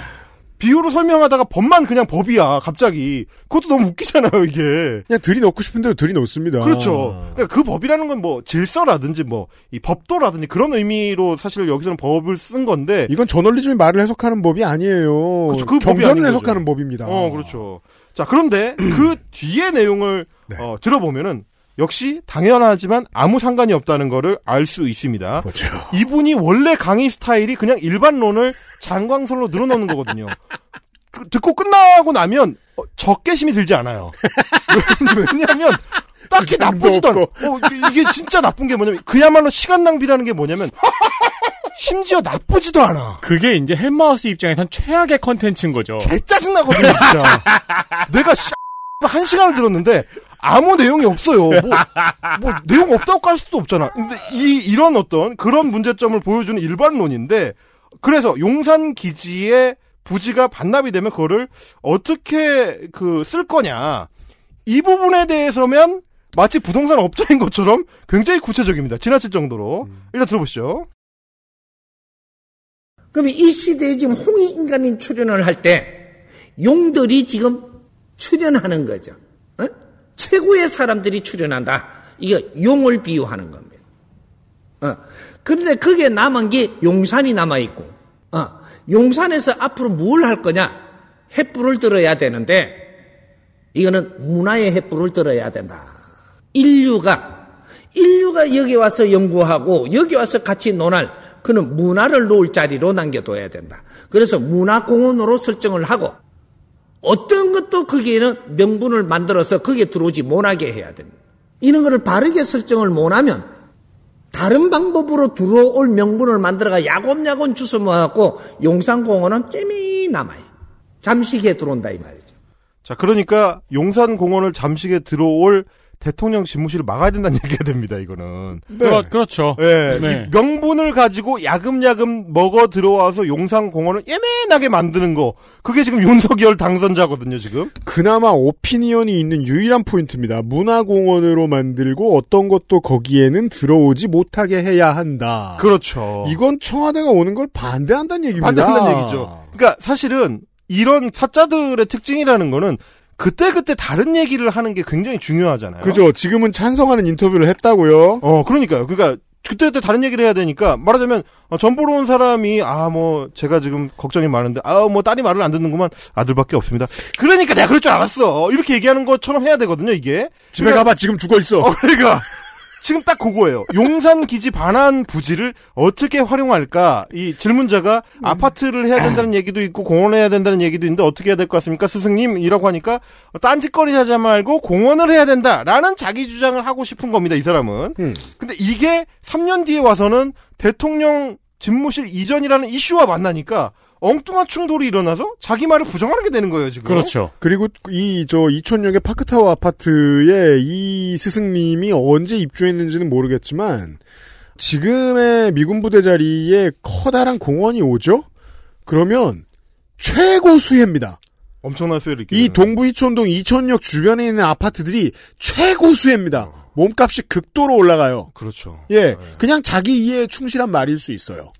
비유로 설명하다가 법만 그냥 법이야 갑자기 그것도 너무 웃기잖아요 이게. 그냥 들이 넣고 싶은 대로 들이 넣습니다. 그렇죠. 그러니까 그 법이라는 건 뭐 질서라든지 뭐 이 법도라든지 그런 의미로 사실 여기서는 법을 쓴 건데 이건 저널리즘이 말을 해석하는 법이 아니에요. 그렇죠. 그 법이 경전을. 해석하는 법입니다. 어, 그렇죠. 자, 그런데 그 뒤에 내용을 네. 어, 들어보면은 역시 당연하지만 아무 상관이 없다는 거를 알수 있습니다. 그렇죠. 이분이 원래 강의 스타일이 그냥 일반론을 장광설로 늘어놓는 거거든요. 그, 듣고 끝나고 나면 어, 적개심이 들지 않아요. 왜냐하면 딱히 나쁘지도 않고 어, 이게 진짜 나쁜 게 뭐냐면 그야말로 시간 낭비라는 게 뭐냐면 심지어 나쁘지도 않아. 그게 이제 헬마우스 입장에선 최악의 컨텐츠인 거죠. 개 짜증나거든요, 진짜. 내가 씨, 한 시간을 들었는데 아무 내용이 없어요. 뭐, 뭐 내용 없다고 깔 수도 없잖아. 근데 이 이런 어떤 그런 문제점을 보여주는 일반론인데 그래서 용산 기지의 부지가 반납이 되면 그거를 어떻게 그 쓸 거냐 이 부분에 대해서면 마치 부동산 업자인 것처럼 굉장히 구체적입니다. 지나칠 정도로 일단 들어보시죠. 그럼 이 시대에 지금 홍익 인간인 출연을 할 때 용들이 지금 출연하는 거죠. 어? 최고의 사람들이 출연한다. 이거 용을 비유하는 겁니다. 어. 그런데 거기에 남은 게 용산이 남아 있고, 어. 용산에서 앞으로 뭘 할 거냐? 횃불을 들어야 되는데 이거는 문화의 횃불을 들어야 된다. 인류가 인류가 여기 와서 연구하고 여기 와서 같이 논할 그는 문화를 놓을 자리로 남겨둬야 된다. 그래서 문화공원으로 설정을 하고 어떤 것도 거기에는 명분을 만들어서 거기에 들어오지 못하게 해야 됩니다. 이런 거를 바르게 설정을 못하면 다른 방법으로 들어올 명분을 만들어가 야곱야곱 주워 모아갖고 용산공원은 잼이 남아요. 잠식에 들어온다 이 말이죠. 자, 그러니까 용산공원을 잠식에 들어올 대통령 집무실을 막아야 된다는 얘기가 됩니다, 이거는. 그렇, 그렇죠. 예, 네. 이 명분을 가지고 야금야금 먹어 들어와서 용산 공원을 예민하게 만드는 거. 그게 지금 윤석열 당선자거든요, 지금. 그나마 오피니언이 있는 유일한 포인트입니다. 문화공원으로 만들고 어떤 것도 거기에는 들어오지 못하게 해야 한다. 그렇죠. 이건 청와대가 오는 걸 반대한다는 얘기입니다. 반대한다는 얘기죠. 그러니까 사실은 이런 사자들의 특징이라는 거는 그때 그때 다른 얘기를 하는 게 굉장히 중요하잖아요. 그죠. 지금은 찬성하는 인터뷰를 했다고요. 어, 그러니까요. 그러니까 그때그때 다른 얘기를 해야 되니까 말하자면 어, 전 보러 온 사람이 아 뭐 제가 지금 걱정이 많은데 아 뭐 딸이 말을 안 듣는구만 아들밖에 없습니다. 그러니까 내가 그럴 줄 알았어. 이렇게 얘기하는 것처럼 해야 되거든요. 이게 집에 그러니까- 가봐 지금 죽어 있어. 어, 그러니까 지금 딱 그거예요. 용산 기지 반환 부지를 어떻게 활용할까? 이 질문자가 아파트를 해야 된다는 얘기도 있고 공원을 해야 된다는 얘기도 있는데 어떻게 해야 될 것 같습니까? 스승님이라고 하니까 딴짓거리 하지 말고 공원을 해야 된다라는 자기 주장을 하고 싶은 겁니다. 이 사람은. 근데 이게 3년 뒤에 와서는 대통령 집무실 이전이라는 이슈와 만나니까 엉뚱한 충돌이 일어나서 자기 말을 부정하게 되는 거예요, 지금. 그렇죠. 그리고 이 저 이촌역의 파크타워 아파트에 이 스승님이 언제 입주했는지는 모르겠지만 지금의 미군 부대 자리에 커다란 공원이 오죠? 그러면 최고 수혜입니다. 엄청난 수혜를 있게 이 동부 이촌동 이촌역 주변에 있는 아파트들이 최고 수혜입니다. 몸값이 극도로 올라가요. 그렇죠. 예, 그냥 자기 이해에 충실한 말일 수 있어요.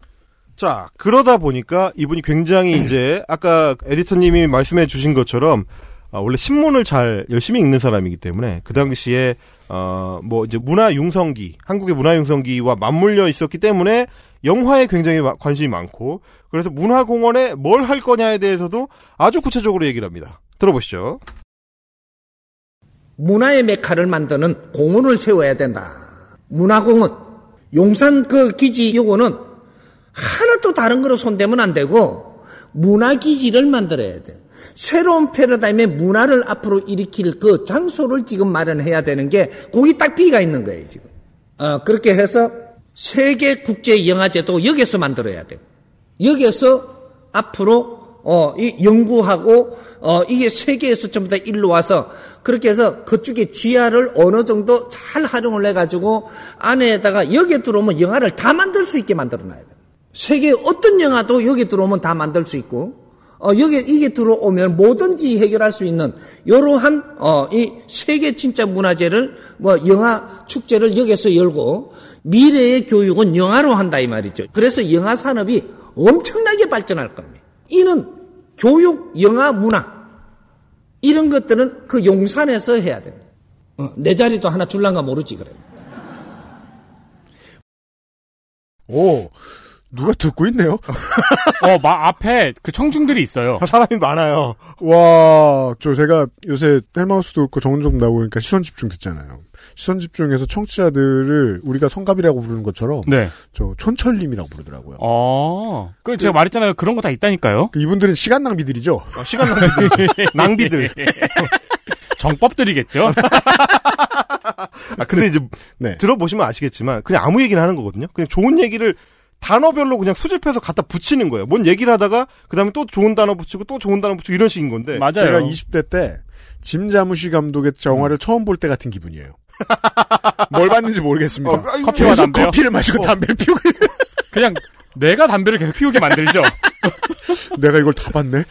자, 그러다 보니까 이분이 굉장히 이제 아까 에디터님이 말씀해 주신 것처럼 아, 원래 신문을 잘 열심히 읽는 사람이기 때문에 그 당시에 어뭐 이제 문화 융성기, 한국의 문화 융성기와 맞물려 있었기 때문에 영화에 굉장히 마- 관심이 많고 그래서 문화공원에 뭘 할 거냐에 대해서도 아주 구체적으로 얘기를 합니다. 들어보시죠. 문화의 메카를 만드는 공원을 세워야 된다. 문화공원. 용산 그 기지 요거는 하나도 다른 거로 손대면 안 되고 문화기지를 만들어야 돼. 새로운 패러다임의 문화를 앞으로 일으킬 그 장소를 지금 마련해야 되는 게 거기 딱 비가 있는 거예요, 지금. 어, 그렇게 해서 세계 국제 영화제도 여기서 만들어야 돼요. 여기서 앞으로 어, 이 연구하고 어, 이게 세계에서 전부 다 일로 와서 그렇게 해서 그쪽에 GR을 어느 정도 잘 활용을 해가지고 안에다가 여기에 들어오면 영화를 다 만들 수 있게 만들어 놔야 돼요. 세계 어떤 영화도 여기 들어오면 다 만들 수 있고 어, 여기 이게 들어오면 뭐든지 해결할 수 있는 이러한 어, 이 세계 진짜 문화재를 뭐 영화 축제를 여기서 열고 미래의 교육은 영화로 한다 이 말이죠. 그래서 영화 산업이 엄청나게 발전할 겁니다. 이는 교육, 영화, 문화 이런 것들은 그 용산에서 해야 됩니다. 어, 내 자리도 하나 줄란가 모르지 그래. 오, 누가 듣고 있네요? 어, 마, 앞에 그 청중들이 있어요. 사람이 많아요. 와, 저 제가 요새 헬마우스도 그렇고 정은정 나오니까 시선 집중 듣잖아요. 시선 집중해서 청취자들을 우리가 성갑이라고 부르는 것처럼 네. 저 촌철님이라고 부르더라고요. 어. 그 제가 말했잖아요. 그런 거 다 있다니까요. 그 이분들은 시간 낭비들이죠. 시간 낭비들. 낭비들. 정법들이겠죠. 아, 근데 이제 네. 들어보시면 아시겠지만 그냥 아무 얘기를 하는 거거든요. 그냥 좋은 얘기를 단어별로 그냥 수집해서 갖다 붙이는 거예요. 뭔 얘기를 하다가 그다음에 또 좋은 단어 붙이고 또 좋은 단어 붙이고 이런 식인 건데. 제가 20대 때 짐자무시 감독의 영화를 처음 볼 때 같은 기분이에요. 뭘 봤는지 모르겠습니다. 어, 아이고, 커피와 계속 담배 커피를 마시고 어. 담배를 피우고 그냥 내가 담배를 계속 피우게 만들죠. 내가 이걸 다 봤네.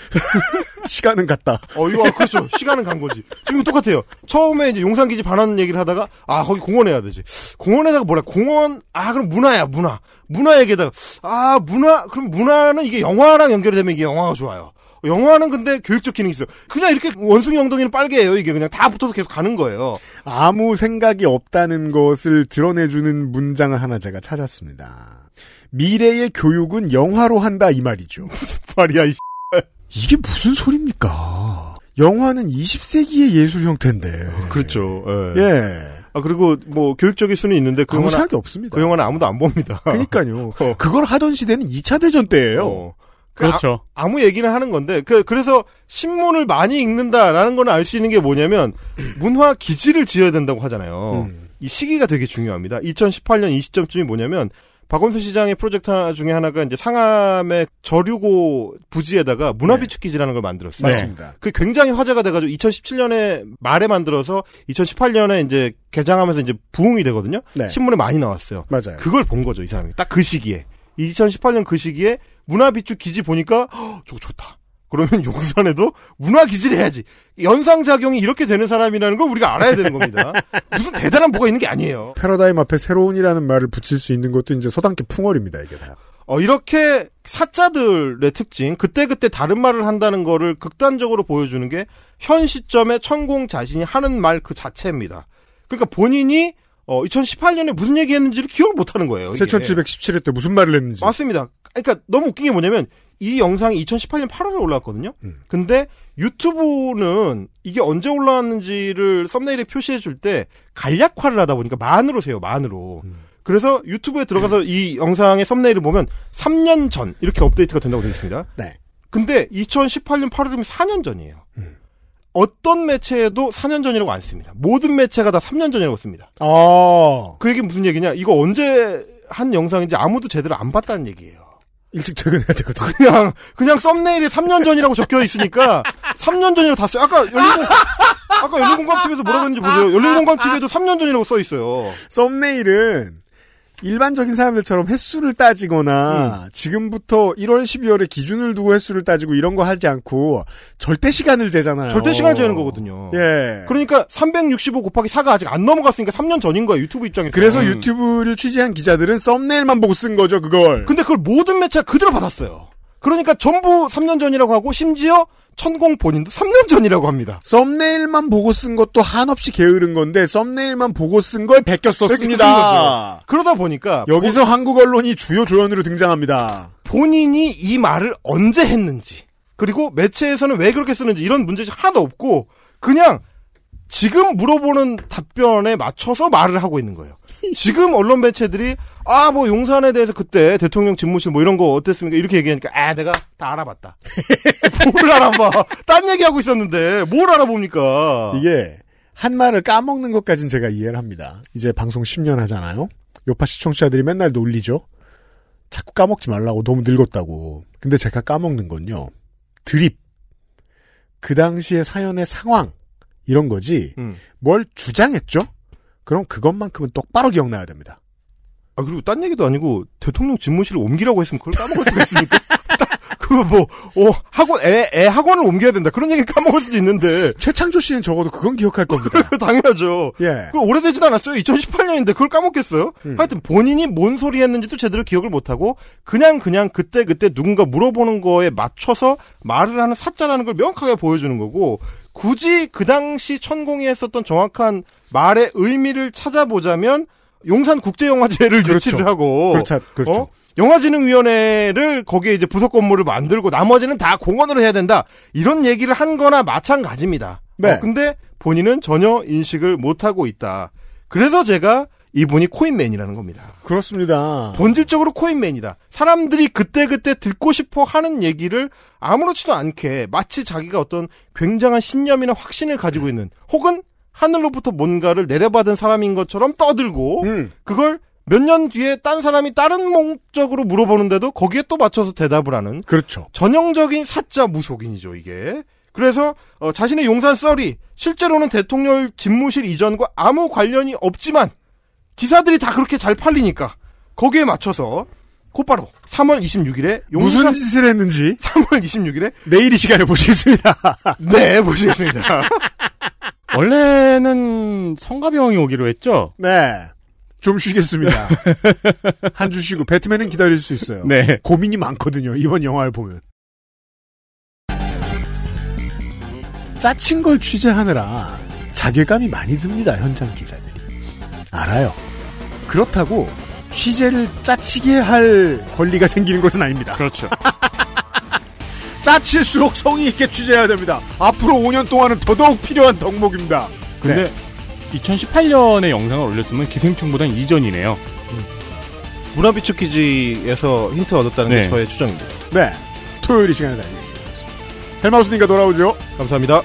시간은 갔다. 어, 이거, 그렇죠. 시간은 간 거지. 지금 똑같아요. 처음에 이제 용산기지 반환 얘기를 하다가, 아, 거기 공원 해야 되지. 공원에다가 뭐라, 공원, 아, 그럼 문화야, 문화. 문화 얘기에다가, 아, 문화, 그럼 문화는 이게 영화랑 연결이 되면 이게 영화가 좋아요. 영화는 근데 교육적 기능이 있어요. 그냥 이렇게 원숭이 엉덩이는 빨개요. 이게 그냥 다 붙어서 계속 가는 거예요. 아무 생각이 없다는 것을 드러내주는 문장을 하나 제가 찾았습니다. 미래의 교육은 영화로 한다 이 말이죠. 말이야 이 이게 무슨 소리입니까? 영화는 20세기의 예술 형태인데. 그렇죠. 예. 예. 아 그리고 뭐 교육적일 수는 있는데 그 아무 영화는 생각이 없습니다. 그 영화는 아무도 안 봅니다. 그러니까요. 그걸 하던 시대는 2차 대전 때예요. 어. 그렇죠. 아, 무 얘기를 하는 건데 그, 그래서 신문을 많이 읽는다라는 건 알 수 있는 게 뭐냐면 문화 기지를 지어야 된다고 하잖아요. 음. 이 시기가 되게 중요합니다. 2018년 이 시점쯤이 뭐냐면 박원순 시장의 프로젝트 하나 중에 하나가 이제 상암의 저류고 부지에다가 문화비축 기지라는 걸 만들었어요. 네. 맞습니다. 그 굉장히 화제가 돼가지고 2017년에 말에 만들어서 2018년에 이제 개장하면서 이제 부흥이 되거든요. 네. 신문에 많이 나왔어요. 맞아요. 그걸 본 거죠, 이 사람이. 딱 그 시기에. 2018년 그 시기에 문화비축 기지 보니까, 허, 저거 좋다. 그러면 용산에도 문화 기지를 해야지. 연상작용이 이렇게 되는 사람이라는 걸 우리가 알아야 되는 겁니다. 무슨 대단한 뭐가 있는 게 아니에요. 패러다임 앞에 새로운이라는 말을 붙일 수 있는 것도 이제 서당계 풍월입니다, 이게 다. 어, 이렇게 사자들의 특징, 그때그때 다른 말을 한다는 거를 극단적으로 보여주는 게 현 시점에 천공 자신이 하는 말 그 자체입니다. 그러니까 본인이 어, 2018년에 무슨 얘기 했는지를 기억을 못 하는 거예요. 이게. 7717회 때 무슨 말을 했는지. 맞습니다. 그러니까 너무 웃긴 게 뭐냐면 이 영상이 2018년 8월에 올라왔거든요. 음. 근데 유튜브는 이게 언제 올라왔는지를 썸네일에 표시해 줄 때 간략화를 하다 보니까 만으로 세요. 만으로. 음. 그래서 유튜브에 들어가서 이 영상의 썸네일을 보면 3년 전 이렇게 업데이트가 된다고 되어 있습니다. 네. 근데 2018년 8월이면 4년 전이에요. 음. 어떤 매체에도 4년 전이라고 안 씁니다. 모든 매체가 다 3년 전이라고 씁니다. 아. 그 얘기 무슨 얘기냐? 이거 언제 한 영상인지 아무도 제대로 안 봤다는 얘기예요. 일찍 퇴근해야 되거든. 그냥 그냥 썸네일에 3년 전이라고 적혀 있으니까 3년 전이라고 다 써. 아까 열린 아까 열린 공감 TV에서 뭐라고 했는지 보세요. 열린 공감 TV에도 3년 전이라고 써 있어요. 썸네일은 일반적인 사람들처럼 횟수를 따지거나 지금부터 1월 12월에 기준을 두고 횟수를 따지고 이런 거 하지 않고 절대 시간을 재잖아요. 절대 시간을 재는 거거든요. 예. 그러니까 365 곱하기 4가 아직 안 넘어갔으니까 3년 전인 거야 유튜브 입장에서. 그래서 유튜브를 취재한 기자들은 썸네일만 보고 쓴 거죠, 그걸. 근데 그걸 모든 매체가 그대로 받았어요. 그러니까 전부 3년 전이라고 하고 심지어 천공 본인도 3년 전이라고 합니다. 썸네일만 보고 쓴 것도 한없이 게으른 건데 썸네일만 보고 쓴 걸 베껴 쓴 썼습니다. 거죠. 그러다 보니까 여기서 한국 언론이 주요 조연으로 등장합니다. 본인이 이 말을 언제 했는지 그리고 매체에서는 왜 그렇게 쓰는지 이런 문제가 하나도 없고 그냥 지금 물어보는 답변에 맞춰서 말을 하고 있는 거예요. 지금 언론 매체들이 아 뭐 용산에 대해서 그때 대통령 집무실 뭐 이런 거 어땠습니까 이렇게 얘기하니까 아 내가 다 알아봤다. 뭘 알아봐? 딴 얘기하고 있었는데 뭘 알아봅니까? 이게 한 말을 까먹는 것까진 제가 이해를 합니다. 이제 방송 10년 하잖아요. 요파 시청자들이 맨날 놀리죠. 자꾸 까먹지 말라고 너무 늙었다고. 근데 제가 까먹는 건요. 드립. 그 당시의 사연의 상황. 이런 거지. 음. 뭘 주장했죠? 그럼 그것만큼은 똑바로 기억나야 됩니다. 아 그리고 딴 얘기도 아니고 대통령 집무실을 옮기라고 했으면 그걸 까먹을 수가 있습니까? 그거 뭐, 어, 학원, 애, 애 학원을 옮겨야 된다. 그런 얘기 까먹을 수도 있는데. 최창조 씨는 적어도 그건 기억할 겁니다. 당연하죠. 예. 그 오래되진 않았어요. 2018년인데 그걸 까먹겠어요? 음. 하여튼 본인이 뭔 소리 했는지도 제대로 기억을 못하고 그냥 그냥 그때 그때 누군가 물어보는 거에 맞춰서 말을 하는 사자라는 걸 명확하게 보여주는 거고 굳이 그 당시 천공이 했었던 정확한 말의 의미를 찾아보자면 용산 국제영화제를 그렇죠. 유치를 하고 그렇죠. 그렇죠. 어? 영화진흥위원회를 거기에 이제 부속 건물을 만들고 나머지는 다 공원으로 해야 된다. 이런 얘기를 한 거나 마찬가지입니다. 네. 어, 근데 본인은 전혀 인식을 못하고 있다. 그래서 제가 이분이 코인맨이라는 겁니다. 그렇습니다. 본질적으로 코인맨이다. 사람들이 그때그때 듣고 싶어 하는 얘기를 아무렇지도 않게 마치 자기가 어떤 굉장한 신념이나 확신을 가지고 있는 혹은 하늘로부터 뭔가를 내려받은 사람인 것처럼 떠들고 음. 그걸 몇 년 뒤에 딴 사람이 다른 목적으로 물어보는데도 거기에 또 맞춰서 대답을 하는 그렇죠. 전형적인 사자 무속인이죠 이게. 그래서 어, 자신의 용산 썰이 실제로는 대통령 집무실 이전과 아무 관련이 없지만 기사들이 다 그렇게 잘 팔리니까 거기에 맞춰서 곧바로 3월 26일에 용산 무슨 짓을 했는지 3월 26일에 내일 이 시간에 보시겠습니다. 네 보시겠습니다. 원래는 성가병이 오기로 했죠. 네. 좀 쉬겠습니다. 한 주 쉬고 배트맨은 기다릴 수 있어요. 네. 고민이 많거든요. 이번 영화를 보면. 짜친 걸 취재하느라 자괴감이 많이 듭니다. 현장 기자들이. 알아요. 그렇다고 취재를 짜치게 할 권리가 생기는 것은 아닙니다. 그렇죠. 짜칠수록 성의 있게 취재해야 됩니다. 앞으로 5년 동안은 더더욱 필요한 덕목입니다. 근데 네. 2018년에 영상을 올렸으면 기생충보단 이전이네요. 문화비축 퀴즈에서 힌트 얻었다는 네. 게 저의 추정입니다. 네. 토요일 이 시간에 달려드리겠습니다. 헬마우스님과 돌아오죠. 감사합니다.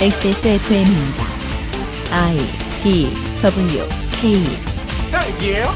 XSFM입니다. I D W K. 딱이에요?